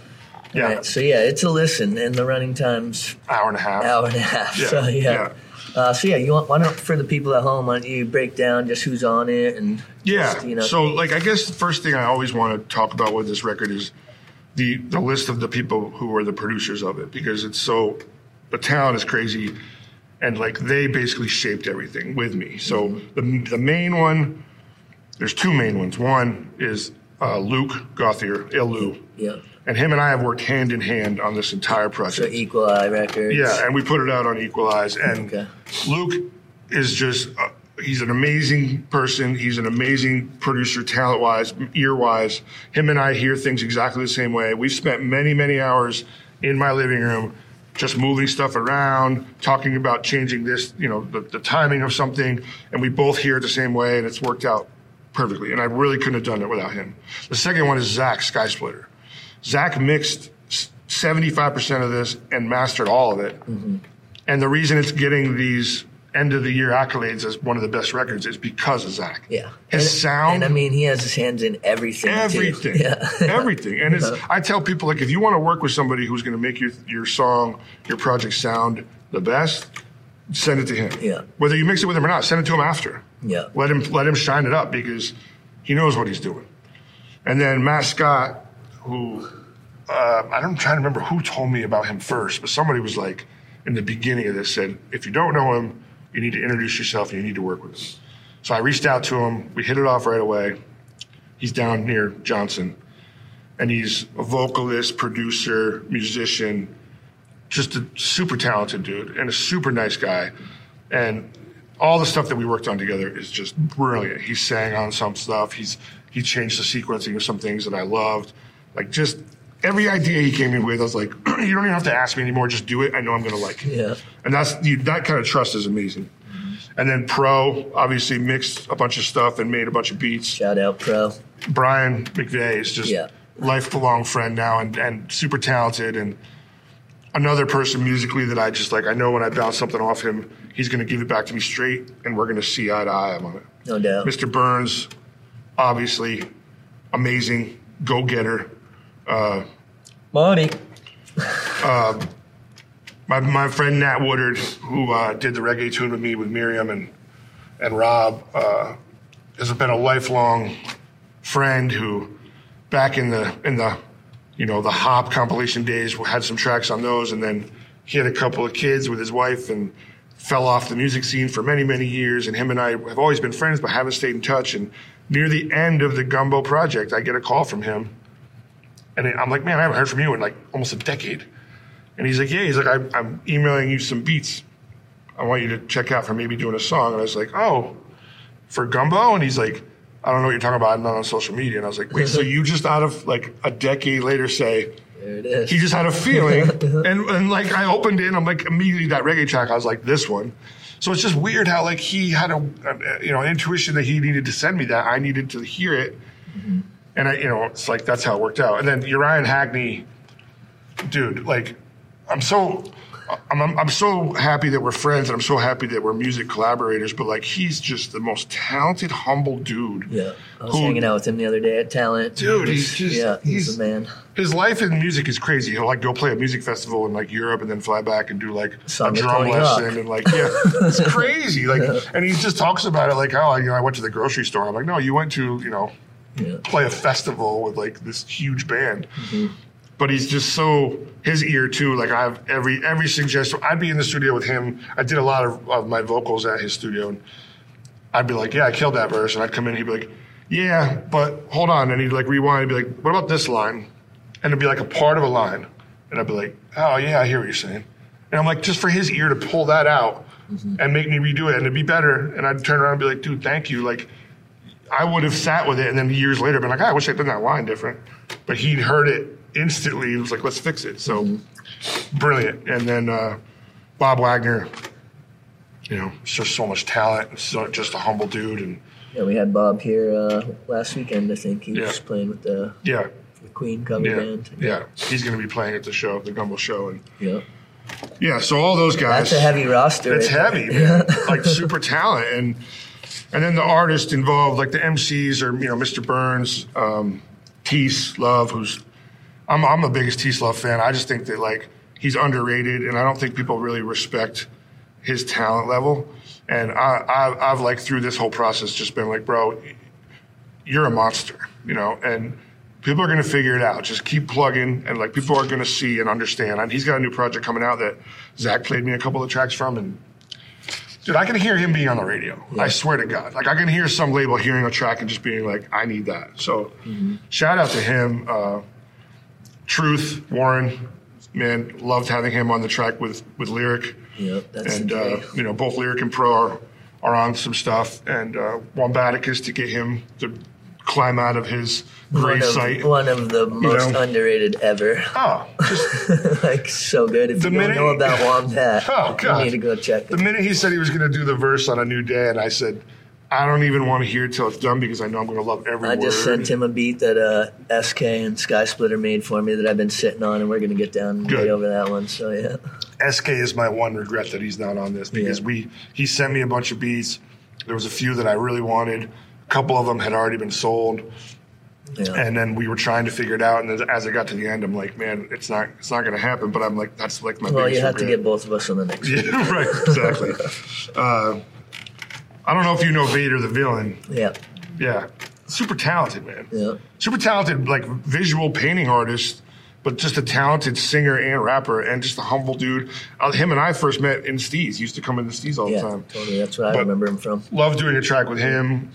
Yeah. Right, so yeah, it's a listen, and the running time's Hour and a half. hour and a half. Yeah, So yeah. yeah. Uh, so yeah, you want why don't for the people at home, why don't you break down just who's on it and Yeah. just, you know, So, like, I guess the first thing I always want to talk about with this record is the the list of the people who were the producers of it because it's so the talent is crazy, and like they basically shaped everything with me. So the the main one, there's two main ones. One is uh, Luke Gothier, Ilu. Yeah. and him and I have worked hand in hand on this entire So project. Equal Eyes Records. Yeah, and we put it out on Equal Eyes. And Okay. Luke is just, uh, he's an amazing person. He's an amazing producer, talent wise, ear wise. Him and I hear things exactly the same way. We've spent many, many hours in my living room just moving stuff around, talking about changing this, you know, the, the timing of something. And we both hear it the same way, and it's worked out perfectly. And I really couldn't have done it without him. The second one is Zach Sky Splitter. Zach mixed 75% of this and mastered all of it. Mm-hmm. And the reason it's getting these end of the year accolades as one of the best records is because of Zach. Yeah. His and, sound. And I mean, he has his hands in everything. too. Everything, Yeah. everything, and it's. Uh-huh. I tell people like if you want to work with somebody who's going to make your your song, your project sound the best, send it to him. Yeah. Whether you mix it with him or not, send it to him after. Yeah. Let him let him shine it up because he knows what he's doing. And then Matt Scott, who uh, I don't I'm trying to remember who told me about him first, but somebody was like in the beginning of this said, if you don't know him, you need to introduce yourself and you need to work with him. So I reached out to him. We hit it off right away. He's down near Johnson, and he's a vocalist, producer, musician, just a super talented dude and a super nice guy. And all the stuff that we worked on together is just brilliant. He sang on some stuff. He's he changed the sequencing of some things that I loved. Like just every idea he came in with, I was like, you don't even have to ask me anymore. Just do it. I know I'm going to like it. Yeah. And that's you, that kind of trust is amazing. And then Pro obviously mixed a bunch of stuff and made a bunch of beats. Shout out Pro. Brian McVeigh is just Yeah. lifelong friend now and, and super talented and another person musically that I just like. I know when I bounce something off him, he's going to give it back to me straight, and we're going to see eye to eye on it. No doubt. Mr. Burns, obviously amazing, go getter. Money. My, my friend Nat Woodard, who uh, did the reggae tune with me with Miriam and and Rob, uh, has been a lifelong friend who, back in the in the, you know, the Hop compilation days, had some tracks on those, and then he had a couple of kids with his wife and fell off the music scene for many many years. And him and I have always been friends, but haven't stayed in touch. And near the end of the Gumbo project, I get a call from him, and I'm like, man, I haven't heard from you in like almost a decade. And he's like, yeah. He's like, I, I'm emailing you some beats. I want you to check out for maybe doing a song. And I was like, oh, for Gumbo? And he's like, I don't know what you're talking about. I'm not on social media. And I was like, wait, so you just out of like a decade later say, There it is. he just had a feeling. Uh-huh. and, and like I opened it and I'm like, immediately that reggae track, I was like, this one. So it's just weird how like he had a, a you know, intuition that he needed to send me that. I needed to hear it. Mm-hmm. And I, you know, it's like, that's how it worked out. And then Uriah Hackney, dude, like, I'm so, I'm, I'm, I'm so happy that we're friends and I'm so happy that we're music collaborators, but like, he's just the most talented, humble dude. yeah. I was Who- hanging out with him the other day at Talent. Dude, He he's was- just- yeah, he's, he's- the man. His life in music is crazy. He'll like go play a music festival in like Europe and then fly back and do like Song a drum lesson Hawk. and like yeah, it's crazy. Like, and he just talks about it like, oh, you know, I went to the grocery store. I'm like, no, you went to you know Yeah. play a festival with like this huge band. Mm-hmm. But he's just so his ear too. Like I have every every suggestion. I'd be in the studio with him. I did a lot of, of my vocals at his studio, and I'd be like, "Yeah, I killed that verse," and I'd come in. He'd be like, "Yeah, but hold on," and he'd like rewind. and be like, "What about this line?" and it'd be like a part of a line, and I'd be like, "Oh yeah, I hear what you're saying," and I'm like, just for his ear to pull that out and make me redo it and it'd be better, and I'd turn around and be like, "Dude, thank you," like. I would have sat with it and then years later been like, "Ah, I wish I'd done that line different. But he'd heard it instantly. Was like, let's fix it. So brilliant. And then uh, Bob Wagner, you know, it's just so much talent. So just a humble dude. And Yeah, we had Bob here uh, last weekend. I think he was Yeah. playing with the, yeah, the Queen cover yeah, band. yeah. He's going to be playing at the show, the Gumbo show. And yeah. yeah, so all those guys. That's a heavy roster. It's right heavy, man. like super talent, and and then the artists involved, like the MCs or you know Mr. Burns, um, Tease Love, who's I'm I'm the biggest Love fan. I just think that like he's underrated, and I don't think people really respect his talent level. And I, I I've like through this whole process just been like, bro, you're a monster, you know, and people are going to figure it out. Just keep plugging, and like people are going to see and understand. And he's got a new project coming out that Zach played me a couple of tracks from, and dude, I can hear him being on the radio. I swear to God, like I can hear some label hearing a track and just being like, I need that. So, shout out to him. Uh, Truth Warren, man, loved having him on the track with with Lyric Yep, that's and uh, you know both Lyric and Pro are, are on some stuff, and uh, Wombaticus to get him to climb out of his grave one, site. of, one of the most know. underrated ever. Oh, just like so good. If The you minute- don't know about Wombat, Oh, God. you need to go check the it. minute he said he was going to do the verse on a new day, and I said, I don't even want to hear it till it's done because I know I'm going to love every I word. just sent him a beat that uh, SK and Sky Splitter made for me that I've been sitting on, and we're gonna get down and Good. over that one. So yeah, SK is my one regret that he's not on this because Yeah. we he sent me a bunch of beats. There was a few that I really wanted. A couple of them had already been sold. yeah. and then we were trying to figure it out. And then as I got to the end, I'm like, man, it's not, it's not going to happen. But I'm like, that's like my well, you have to get both of us on the next. Yeah, right, exactly. uh, I don't know if you know Vader the villain. Yeah, Yeah, super talented man. yeah. Super talented, like visual painting artist, but just a talented singer and rapper, and just a humble dude. Uh, him and I first met in Steez. He used to come into Steez all Yeah, the time. totally. That's I But- remember him from. love doing a track with him.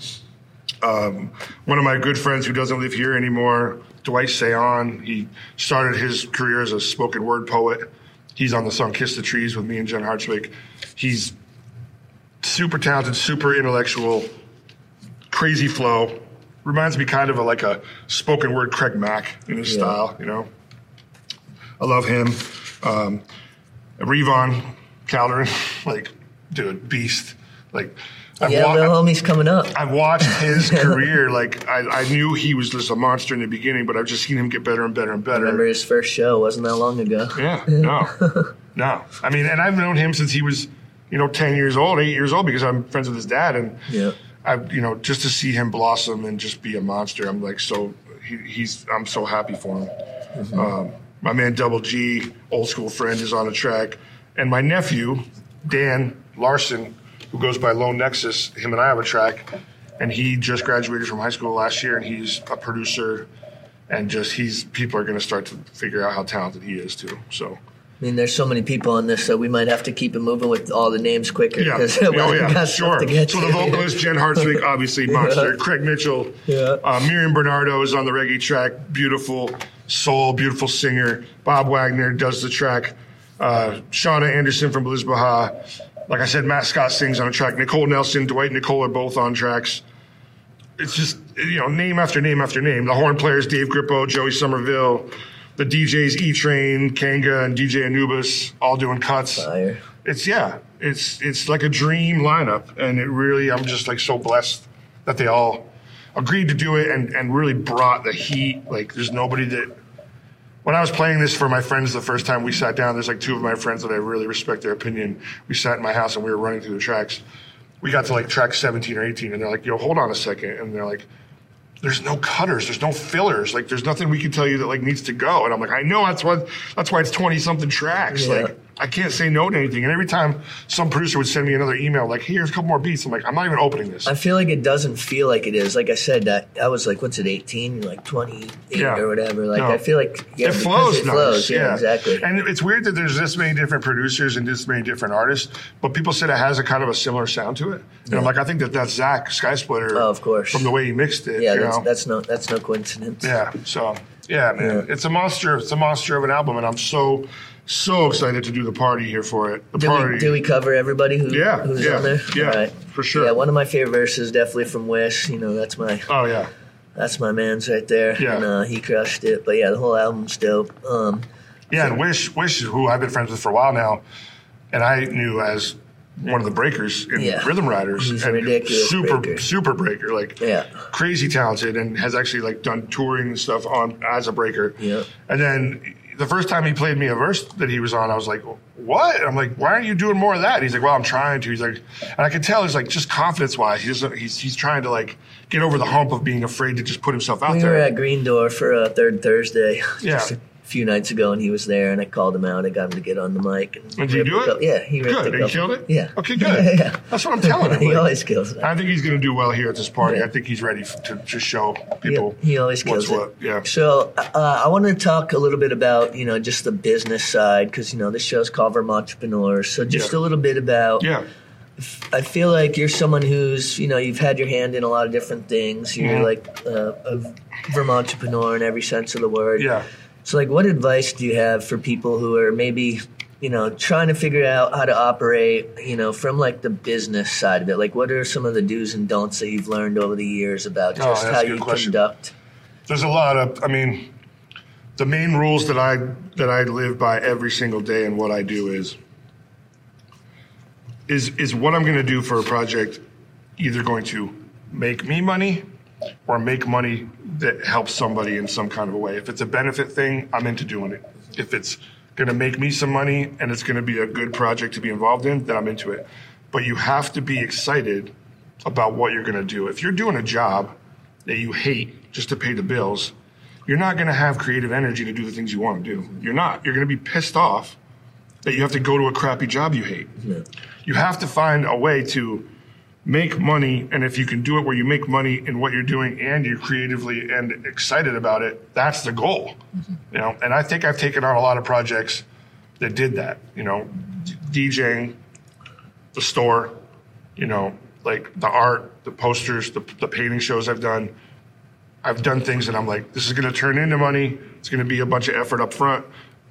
Um, one of my good friends who doesn't live here anymore, Dwight Sayon, he started his career as a spoken word poet. He's on the song Kiss the Trees with me and Jen Hartswick. He's super talented, super intellectual, crazy flow. Reminds me kind of a, like a spoken word Craig Mack in his Yeah. style, you know. I love him. Um, Revon Calderon, like, dude, beast. Like, I've Yeah, wa- the homie's coming up. I've watched his career. Like I, I knew he was just a monster in the beginning, but I've just seen him get better and better and better. I Remember his first show? Wasn't that long ago? Yeah, no, no. I mean, and I've known him since he was, you know, ten years old, eight years old, because I'm friends with his dad, and Yeah. I, you know, just to see him blossom and just be a monster, I'm like so. He, he's. I'm so happy for him. Um, my man Double G, old school friend, is on the track, and my nephew Dan Larson, who goes by Lone Nexus, him and I have a track, and he just graduated from high school last year, and he's a producer, and just he's people are going to start to figure out how talented he is too. So. I mean, there's so many people on this, so we might have to keep it moving with all the names quicker. Yeah. oh, yeah. Sure. So the vocalist, Jen Hartswick, obviously monster. Craig Mitchell. Yeah. Uh, Miriam Bernardo is on the reggae track. Beautiful soul, beautiful singer. Bob Wagner does the track. Uh, Shauna Anderson from Belizbeha. Like I said, Matt Scott sings on a track. Nicole Nelson, Dwight Nicole are both on tracks. It's just, you know, name after name after name. The horn players, Dave Grippo, Joey Somerville. The DJs, E Train, Kanga, and DJ Anubis, all doing cuts. Fire. it's yeah it's it's like a dream lineup and it really i'm just like so blessed that they all agreed to do it and and really brought the heat. Like there's nobody that when i was playing this for my friends the first time we sat down there's like two of my friends that i really respect their opinion. We sat in my house and we were running through the tracks. We got to like track 17 or 18 and they're like yo hold on a second and they're like there's no cutters, there's no fillers, like there's nothing we can tell you that like needs to go. And I'm like, I know that's why that's why it's 20 something tracks. Yeah. Like I can't say no to anything. And every time some producer would send me another email, like, here's a couple more beats, I'm like, I'm not even opening this. I feel like it doesn't feel like it is. Like I said, that I was like, what's it, 18? Like 28 Yeah. or whatever. Like No. I feel like yeah, it flows it nice. flows. Yeah, exactly. And it's weird that there's this many different producers and this many different artists, but people said it has a kind of a similar sound to it. And I'm like, I think that that's Zach Sky Splitter. Oh, of course. From the way he mixed it. yeah, you that's, that's no that's no coincidence. Yeah. So Yeah, man, Yeah. it's a monster. It's a monster of an album, and I'm so so excited to do the party here for it. The Do party. we, do we cover everybody who, Yeah, who's yeah, on there? yeah, for sure. Yeah, one of my favorite verses definitely from Wish. You know, that's my oh yeah, that's my man's right there. Yeah. And uh, he crushed it. But yeah, the whole album's dope. Um, yeah. And Wish, Wish, who I've been friends with for a while now, and I knew as one of the breakers in Yeah. Rhythm Riders. He's a and ridiculous super breaker. super breaker, like Yeah. crazy talented, and has actually like done touring and stuff on as a breaker. Yeah. And then the first time he played me a verse that he was on, I was like, "What?" I'm like, "Why aren't you doing more of that?" He's like, "Well, I'm trying to." He's like, and I could tell he's like just confidence wise, he's he's he's trying to like get over the hump of being afraid to just put himself out we there. We were at Green Door for a Third Thursday Yeah. few nights ago, and he was there, and I called him out. I got him to get on the mic. And Did he ripped do it? couple- yeah, he Good. He killed it? Yeah. Okay, good. Yeah, yeah. That's what I'm telling him. he like- always kills it. I think he's going to do well here at this party. Yeah. I think he's ready to just show people he always what's kills what. it. Yeah. So uh, I want to talk a little bit about you know just the business side because you know this show's called Vermont Entrepreneurs. So just a little bit about. Yeah. I feel like you're someone who's you know you've had your hand in a lot of different things. You're Mhm. like uh, a Vermont entrepreneur in every sense of the word. Yeah. So like, what advice do you have for people who are maybe you know trying to figure out how to operate you know from like the business side of it? Like, what are some of the do's and don'ts that you've learned over the years about Oh, just that's how you question. conduct? There's a lot of. I mean, the main rules that I that I live by every single day and what I do is is is what I'm going to do for a project either going to make me money or make money that helps somebody in some kind of a way. If it's a benefit thing, I'm into doing it. If it's going to make me some money and it's going to be a good project to be involved in, then I'm into it. But you have to be excited about what you're going to do. If you're doing a job that you hate just to pay the bills, you're not going to have creative energy to do the things you want to do. You're not. You're going to be pissed off that you have to go to a crappy job you hate. You have to find a way to make money, and if you can do it where you make money in what you're doing and you're creatively and excited about it, that's the goal. You know, and I think I've taken on a lot of projects that did that. You know, DJing, the store, you know, like the art, the posters, the, the painting shows I've done. I've done things that I'm like, this is going to turn into money. It's going to be a bunch of effort up front,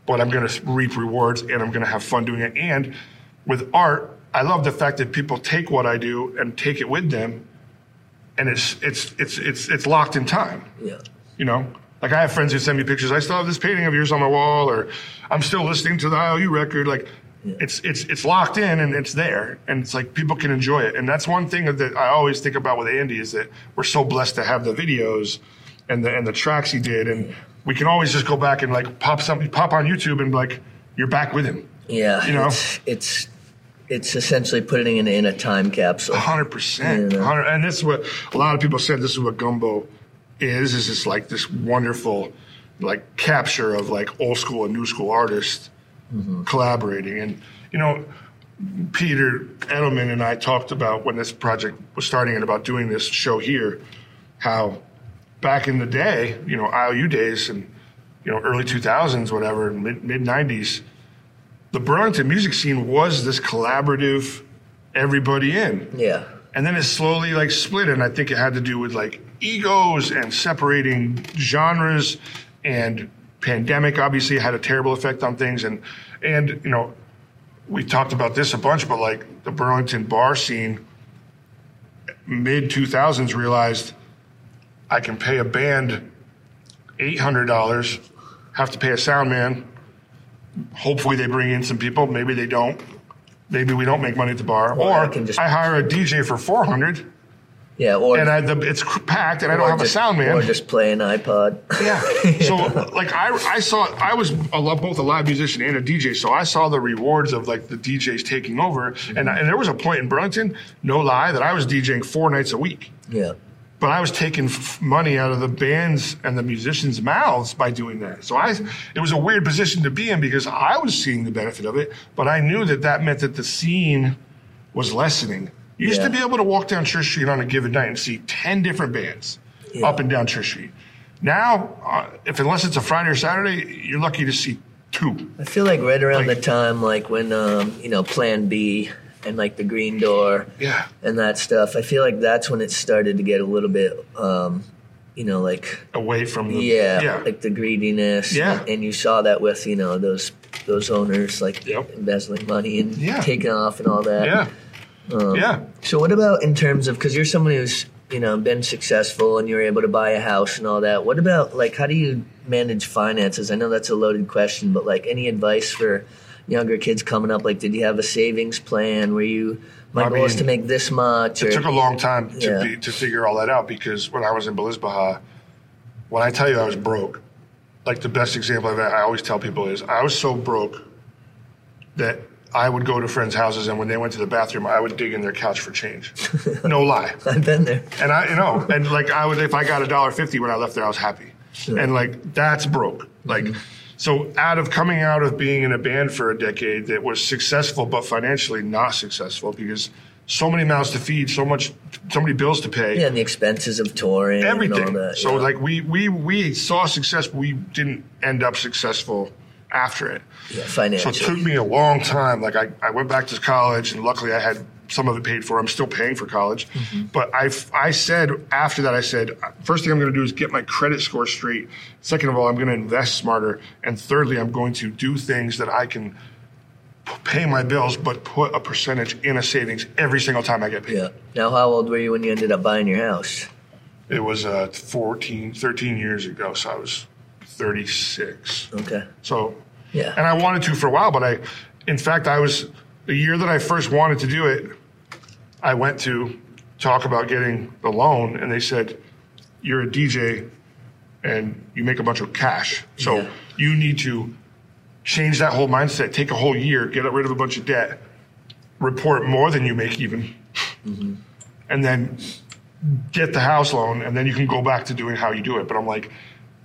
but I'm going to reap rewards and I'm going to have fun doing it. And with art, I love the fact that people take what I do and take it with them, and it's it's it's it's it's locked in time. Yeah. You know, like I have friends who send me pictures. I still have this painting of yours on my wall, or I'm still listening to the IOU record. Like, it's it's it's locked in and it's there, and it's like people can enjoy it. And that's one thing that I always think about with Andy is that we're so blessed to have the videos and the and the tracks he did, and we can always just go back and like pop something, pop on YouTube, and like you're back with him. Yeah, You know? it's it's, it's essentially putting it in a time capsule. hundred percent, Yeah. hundred. And this is what a lot of people said. This is what gumbo is. Is it's like this wonderful, like capture of like old school and new school artists mm-hmm. collaborating. And you know, Peter Edelman and I talked about when this project was starting and about doing this show here, how back in the day, you know, IOU days and you know early two thousands, whatever, mid mid nineties, the Burlington music scene was this collaborative, everybody in. Yeah, And then it slowly like split, and I think it had to do with like egos and separating genres, and pandemic obviously had a terrible effect on things, and and you know, we talked about this a bunch, but like the Burlington bar scene, mid two thousands realized I can pay a band eight hundred dollars, have to pay a sound man. Hopefully they bring in some people, maybe they don't. Maybe we don't make money at the bar, Or or I can just- I hire a DJ for four hundred, yeah, or and I, the, it's packed, and I don't have a sound man. or just play an iPod. Yeah. So like I I saw I was a both a live musician and a DJ, so I saw the rewards of like the DJs taking over, and and there was a point in Burlington, no lie, that I was DJing four nights a week, yeah, but I was taking f- money out of the bands and the musicians' mouths by doing that. So I it was a weird position to be in because I was seeing the benefit of it, but I knew that that meant that the scene was lessening. You used to be able to walk down Church Street on a given night and see ten different bands Yeah. up and down Church Street. Now, uh, if unless it's a Friday or Saturday, you're lucky to see two. I feel like right around Like- the time like when um, you know Plan B and like the Green Door Yeah. and that stuff. I feel like that's when it started to get a little bit, um, you know, like away from the yeah, yeah like the greediness. Yeah. and you saw that with you know those those owners like Yep. embezzling money and Yeah. taking off and all that. yeah Um, yeah So what about in terms of because you're someone who's you know been successful and you're able to buy a house and all that. What about like how do you manage finances? I know that's a loaded question, but like any advice for younger kids coming up? Like, did you have a savings plan? Were you my I goal is to make this much? It or- took a long time to Yeah. be, to figure all that out because when I was in Belizbeha, when I tell you I was broke, like the best example I've, I always tell people is I was so broke that I would go to friends' houses and when they went to the bathroom, I would dig in their couch for change. no lie. I've been there. And I, you know, and like I would, if I got a dollar fifty when I left there, I was happy. And like that's broke. Like, mm-hmm. So out of coming out of being in a band for a decade that was successful but financially not successful because so many mouths to feed, so much, so many bills to pay, Yeah, and the expenses of touring and everything. all that. so like we we we saw success, but we didn't end up successful after it. yeah, financially. So it took me a long time. Like I, I went back to college, and luckily I had some of it paid for. I'm still paying for college, but I, I said after that, I said first thing I'm going to do is get my credit score straight. Second of all, I'm going to invest smarter, and thirdly, I'm going to do things that I can pay my bills, but put a percentage in a savings every single time I get paid. yeah. Now, how old were you when you ended up buying your house? It was uh, 14, 13 years ago, so I was 36. Okay. So, Yeah. and I wanted to for a while, but I, in fact, I was the year that I first wanted to do it. I went to talk about getting the loan, and they said, "You're a DJ, and you make a bunch of cash, so Yeah. you need to change that whole mindset. Take a whole year, get rid of a bunch of debt, report more than you make, even, mm-hmm. and then get the house loan, and then you can go back to doing how you do it." But I'm like.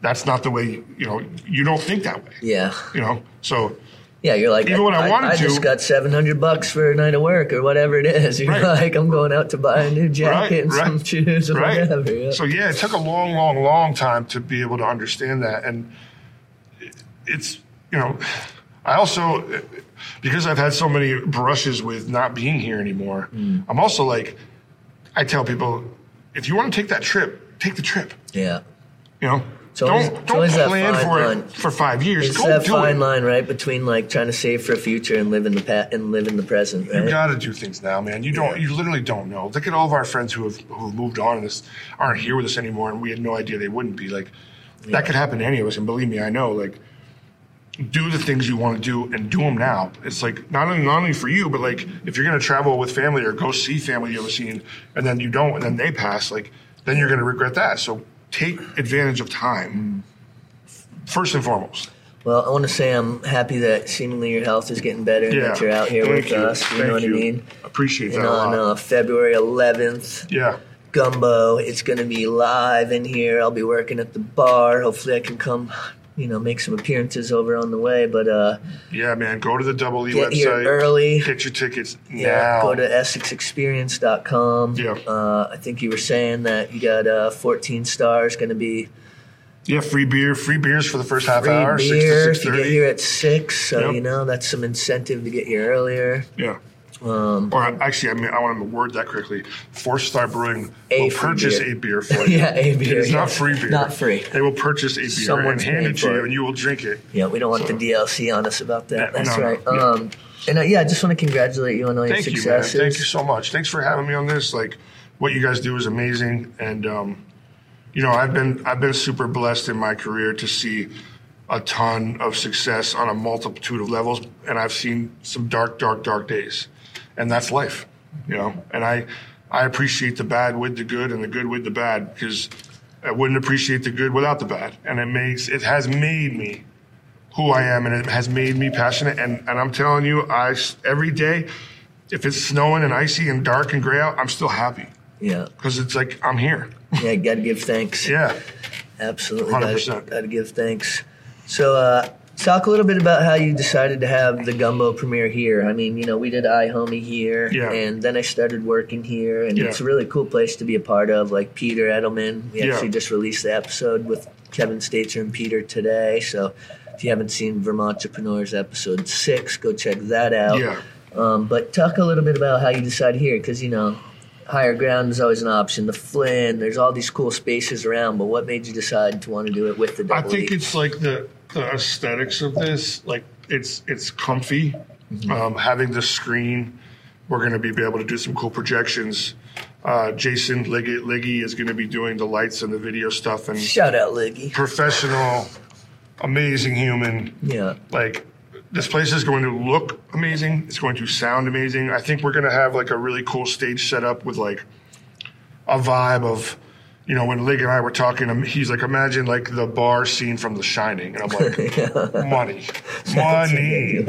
That's not the way you know. You don't think that way Yeah. you know. So Yeah, you're like, Even when I wanted I to- just got 700 bucks for a night of work or whatever it is. You're Right. like, I'm going out to buy a new jacket Right, and some shoes or right. whatever. Yeah. So yeah, it took a long, long, long time to be able to understand that, and it's you know, I also because I've had so many brushes with not being here anymore. Mm. I'm also like, I tell people, if you want to take that trip, take the trip. yeah. You know, So don't so don't plan for line? it for five years. It's Go that fine it. line, right, between like trying to save for a future and live in the pat and live in the present, You right? got to do things now, man. You don't. Yeah. You literally don't know. Look at all of our friends who have who have moved on and this aren't here with us anymore, and we had no idea they wouldn't be. Like that could happen to any of us, and believe me, I know. Like, do the things you want to do and do them now. It's like not only not only for you, but like if you're gonna travel with family or go see family you ever seen, and then you don't, and then they pass, like then you're gonna regret that. So take advantage of time. First and foremost. Well, I want to say I'm happy that seemingly your health is getting better and Yeah. that you're out here Thank with you. us. You Thank know what you. I mean? Appreciate And that on uh, February 11th, yeah. Gumbo, it's going to be live in here. I'll be working at the bar. Hopefully, I can come, you know, make some appearances over on the way. But uh, Yeah, man. Go to the Double E Get website. here early. Get your tickets yeah, now. go to EssexExperience.com. Yeah. Uh, I think you were saying that you got uh, 14 stars. Going to be Yeah, free beer, free beers for the first half free hour, beer six to if you get here at six. So Yep. you know that's some incentive to get here earlier. Yeah. Um, Or actually, I mean, I want to word that correctly. Four Star Brewing will purchase beer. a beer for you. Yeah, a beer, It's yeah. not free beer. Not free. They will purchase a beer Someone's and hand it to you, it. and you will drink it. Yeah, we don't want So- the DLC on us about that. Yeah, That's no, no, right. yeah. Um, and uh, yeah, I just want to congratulate you on all Thank your you, successes. Thank you so much. Thanks for having me on this. Like, what you guys do is amazing, and um, you know, I've been I've been super blessed in my career to see a ton of success on a multitude of levels, and I've seen some dark, dark, dark days, and that's life, you know. And I I appreciate the bad with the good and the good with the bad because I wouldn't appreciate the good without the bad, and it makes it has made me who I am, and it has made me passionate. And, and I'm telling you, I every day, if it's snowing and icy and dark and gray out, I'm still happy Yeah, because it's like I'm here. yeah, got to give thanks. Yeah, Absolutely, 100%. got to give thanks. So, uh, talk a little bit about how you decided to have the Gumbo premiere here. I mean, you know, we did iHomie here, Yeah. and then I started working here, and Yeah. it's a really cool place to be a part of. Like Peter Edelman, we Yeah. actually just released the episode with Kevin Stater and Peter today. So, if you haven't seen Vermont Entrepreneurs episode six, go check that out. yeah, Um, but talk a little bit about how you decided here, because you know, higher ground is always an option. The Flynn, there's all these cool spaces around, but what made you decide to want to do it with the I think E? it's like the the aesthetics of this. Like it's it's comfy. Mm-hmm. Um, having the screen, we're going to be, be able to do some cool projections. Uh, Jason Liggy, Liggy is going to be doing the lights and the video stuff and Shout out Liggy. professional, amazing human. Yeah. Like this place is going to look amazing. It's going to sound amazing. I think we're going to have like a really cool stage set up with like a vibe of, you know, when Lig and I were talking, um, he's like, imagine like the bar scene from The Shining, and I'm like, money, money,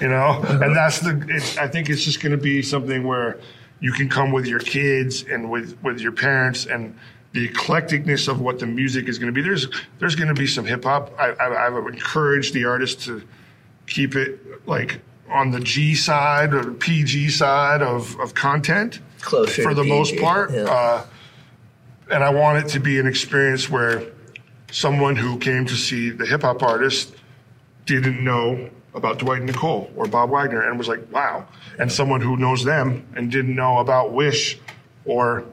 you know. And that's the. I think it's just going to be something where you can come with your kids and with with your parents and. The eclecticness of what the music is going to be. There's there's going to be some hip hop. I, I, I've encouraged the artists to keep it like on the G side or PG side of, of content Closer for the most part. yeah. Uh, and I want it to be an experience where someone who came to see the hip hop artist didn't know about Dwight and Nicole or Bob Wagner and was like, wow. And someone who knows them and didn't know about Wish or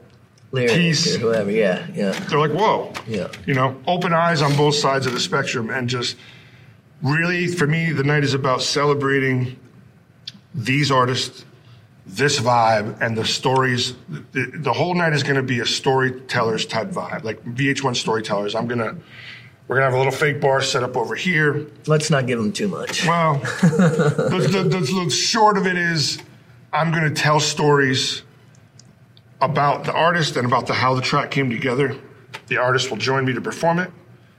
Lyrics Peace. or whoever. Yeah, yeah. they're like, whoa. Yeah. You know, open eyes on both sides of the spectrum and just really, for me, the night is about celebrating these artists, this vibe, and the stories. The, the whole night is going to be a storytellers type vibe, like VH1 storytellers. I'm going to, we're going to have a little fake bar set up over here. Let's not give them too much. Well, the, the, the, the short of it is, I'm going to tell stories about the artist and about the how the track came together. The artist will join me to perform it,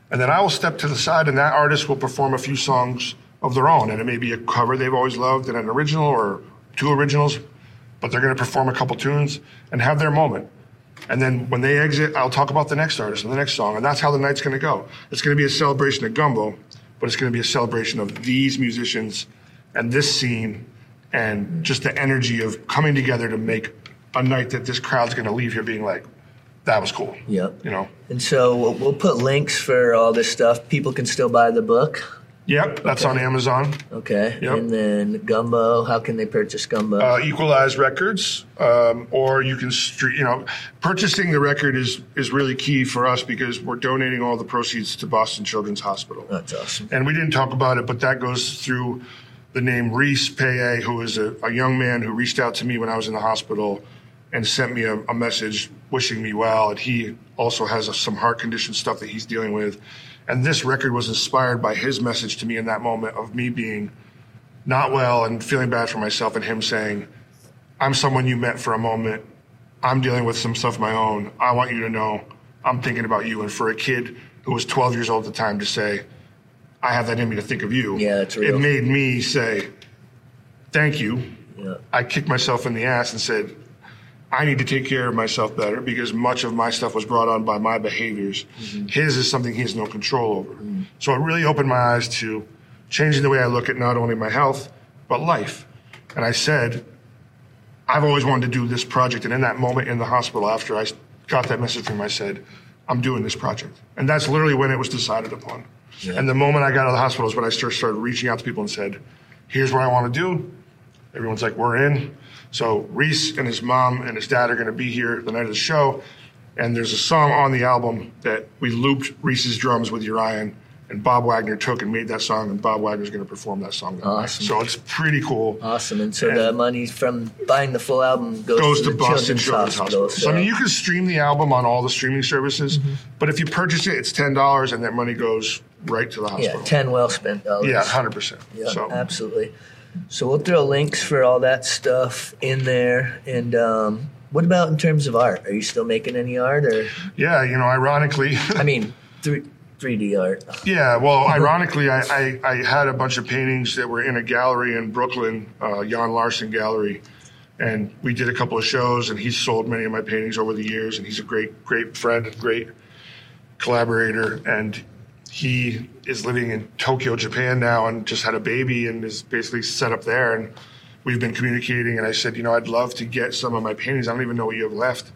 and then I will step to the side, and that artist will perform a few songs of their own, and it may be a cover they've always loved and an original or two originals, but they're going to perform a couple tunes and have their moment. And then when they exit, I'll talk about the next artist and the next song. And that's how the night's going to go. It's going to be a celebration of Gumbo, but it's going to be a celebration of these musicians and this scene and just the energy of coming together to make a night that this crowd's going to leave here being like, that was cool. Yep. You know? And so we'll, we'll put links for all this stuff. People can still buy the book. Yep, that's on Amazon. Okay. Yep. And then Gumbo. How can they purchase Gumbo? uh, Equal Eyes Records, um, or you can. You know, purchasing the record is is really key for us because we're donating all the proceeds to Boston Children's Hospital. That's awesome. And we didn't talk about it, but that goes through the name Reese Paye, who is a, a young man who reached out to me when I was in the hospital and sent me a, a message wishing me well. And he also has a, some heart condition stuff that he's dealing with. And this record was inspired by his message to me in that moment of me being not well and feeling bad for myself, and him saying, I'm someone you met for a moment. I'm dealing with some stuff of my own. I want you to know I'm thinking about you. And for a kid who was 12 years old at the time to say, I have that in me to think of you. Yeah, that's real. It made me say, thank you. Yeah. I kicked myself in the ass and said, I need to take care of myself better because much of my stuff was brought on by my behaviors. Mm-hmm. His is something he has no control over. So it really opened my eyes to changing the way I look at not only my health, but life. And I said, I've always wanted to do this project. And in that moment in the hospital, after I got that message from him, I said, I'm doing this project. And that's literally when it was decided upon. And the moment I got out of the hospital is when I start- started reaching out to people and said, here's what I want to do. Everyone's like, we're in. So Reese and his mom and his dad are going to be here the night of the show. And there's a song on the album that we looped Reese's drums with Uriah, and Bob Wagner took and made that song, and Bob Wagner's going to perform that song. that night. Awesome. So it's pretty cool. Awesome. And so the money from buying the full album goes, Goes to, to Boston Children's, Children's Hospital. Hospital. So, I mean, you can stream the album on all the streaming services, Mm-hmm. but if you purchase it, it's ten dollars, and that money goes right to the hospital. yeah, 10 well spent dollars. Yeah, hundred percent. Yeah, So absolutely. So we'll throw links for all that stuff in there. And um, what about in terms of art? Are you still making any art, or yeah, you know, ironically, I mean, three three D art? yeah. Well, ironically, I, I I had a bunch of paintings that were in a gallery in Brooklyn, uh, Jan Larson Gallery, and we did a couple of shows, and he's sold many of my paintings over the years, and he's a great great friend and great collaborator, and he is living in Tokyo, Japan now, and just had a baby and is basically set up there. And we've been communicating. And I said, you know, I'd love to get some of my paintings. I don't even know what you have left.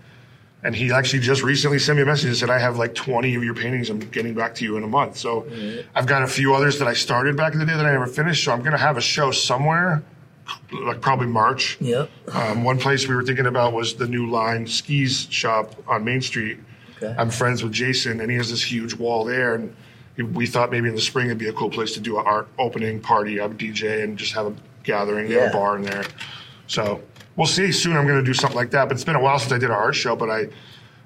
And he actually just recently sent me a message and said, I have like 20 of your paintings. I'm getting back to you in a month. So I've got a few others that I started back in the day that I never finished. So I'm going to have a show somewhere like probably March. Yep. Um, one place we were thinking about was the new line skis shop on Main Street. Okay. I'm friends with Jason, and he has this huge wall there, and we thought maybe in the spring it'd be a cool place to do an art opening party. Would DJ and just have a gathering, Yeah. a bar in there. So we'll see. Soon I'm going to do something like that. But it's been a while since I did an art show, but I,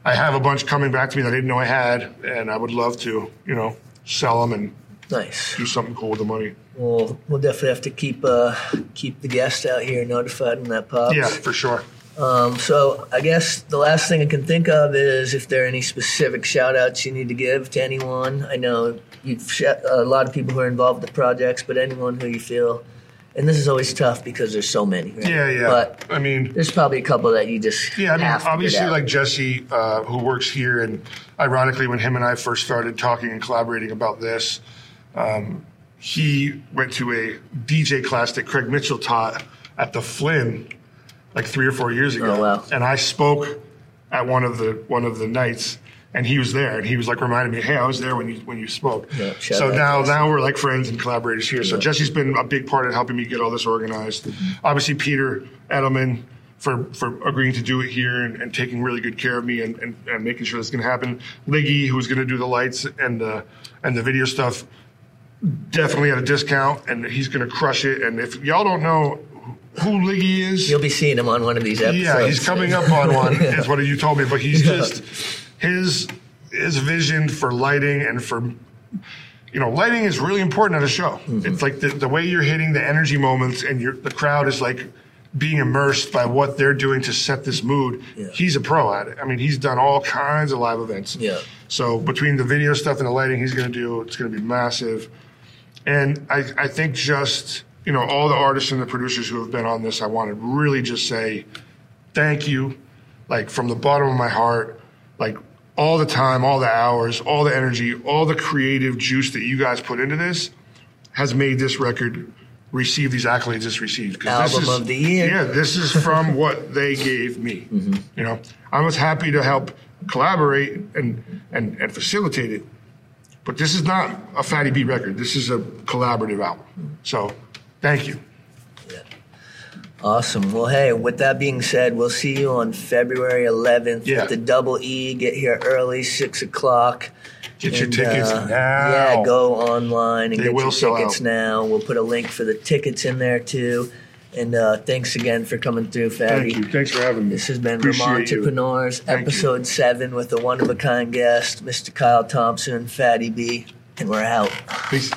I have a bunch coming back to me that I didn't know I had, and I would love to, you know, sell them and Nice. do something cool with the money. Well, we'll definitely have to keep uh, keep the guests out here notified when that pops. Yeah, for sure. Um, so I guess the last thing I can think of is if there are any specific shout outs you need to give to anyone. I know you've sh- a lot of people who are involved with the projects, but anyone who you feel, and this is always tough because there's so many. Right? Yeah, yeah. But I mean, there's probably a couple that you just Yeah, I mean, have to get obviously, like Jesse, uh, who works here, and ironically, when him and I first started talking and collaborating about this, um, he went to a DJ class that Craig Mitchell taught at the Flynn like three or four years ago, Oh, wow. and I spoke at one of the one of the nights. And he was there, and he was like reminding me, "Hey, I was there when you when you spoke." Yeah, so now, now we're like friends and collaborators here. So Jesse's been a big part of helping me get all this organized. Mm-hmm. Obviously, Peter Edelman for for agreeing to do it here and, and taking really good care of me and, and, and making sure this to happen. Liggy, who's going to do the lights and the and the video stuff, definitely at a discount, and he's going to crush it. And if y'all don't know who Liggy is, You'll be seeing him on one of these episodes. yeah, he's coming up on one. yeah. Is what you told me, but he's Yeah. just his his vision for lighting and for you know lighting is really important at a show. Mm-hmm. It's like the, the way you're hitting the energy moments, and you're, the crowd is like being immersed by what they're doing to set this mood. Yeah. He's a pro at it. I mean, he's done all kinds of live events. Yeah. So between the video stuff and the lighting, he's going to do it's going to be massive. And I, I think just, you know, all the artists and the producers who have been on this, I want to really just say thank you, like from the bottom of my heart, like all the time, all the hours, all the energy, all the creative juice that you guys put into this has made this record receive these accolades it's received. Album is- of the year. Yeah, this is from what they gave me. Mm-hmm. You know, I was happy to help collaborate and, and, and facilitate it. But this is not a Fattie B record. This is a collaborative album. So, thank you. Awesome. Well, hey, with that being said, we'll see you on February 11th Yeah. at the Double E. Get here early, 6 o'clock. Get your tickets uh, now. Yeah, go online and They get will your sell tickets out. now. We'll put a link for the tickets in there too. And uh, thanks again for coming through, Fattie. Thank you. Thanks for having me. This has been Appreciate Vermont. Entrepreneurs, Thank you. episode seven, with a one of a kind guest, Mr. Kyle Thompson, Fattie B, and we're out. Peace.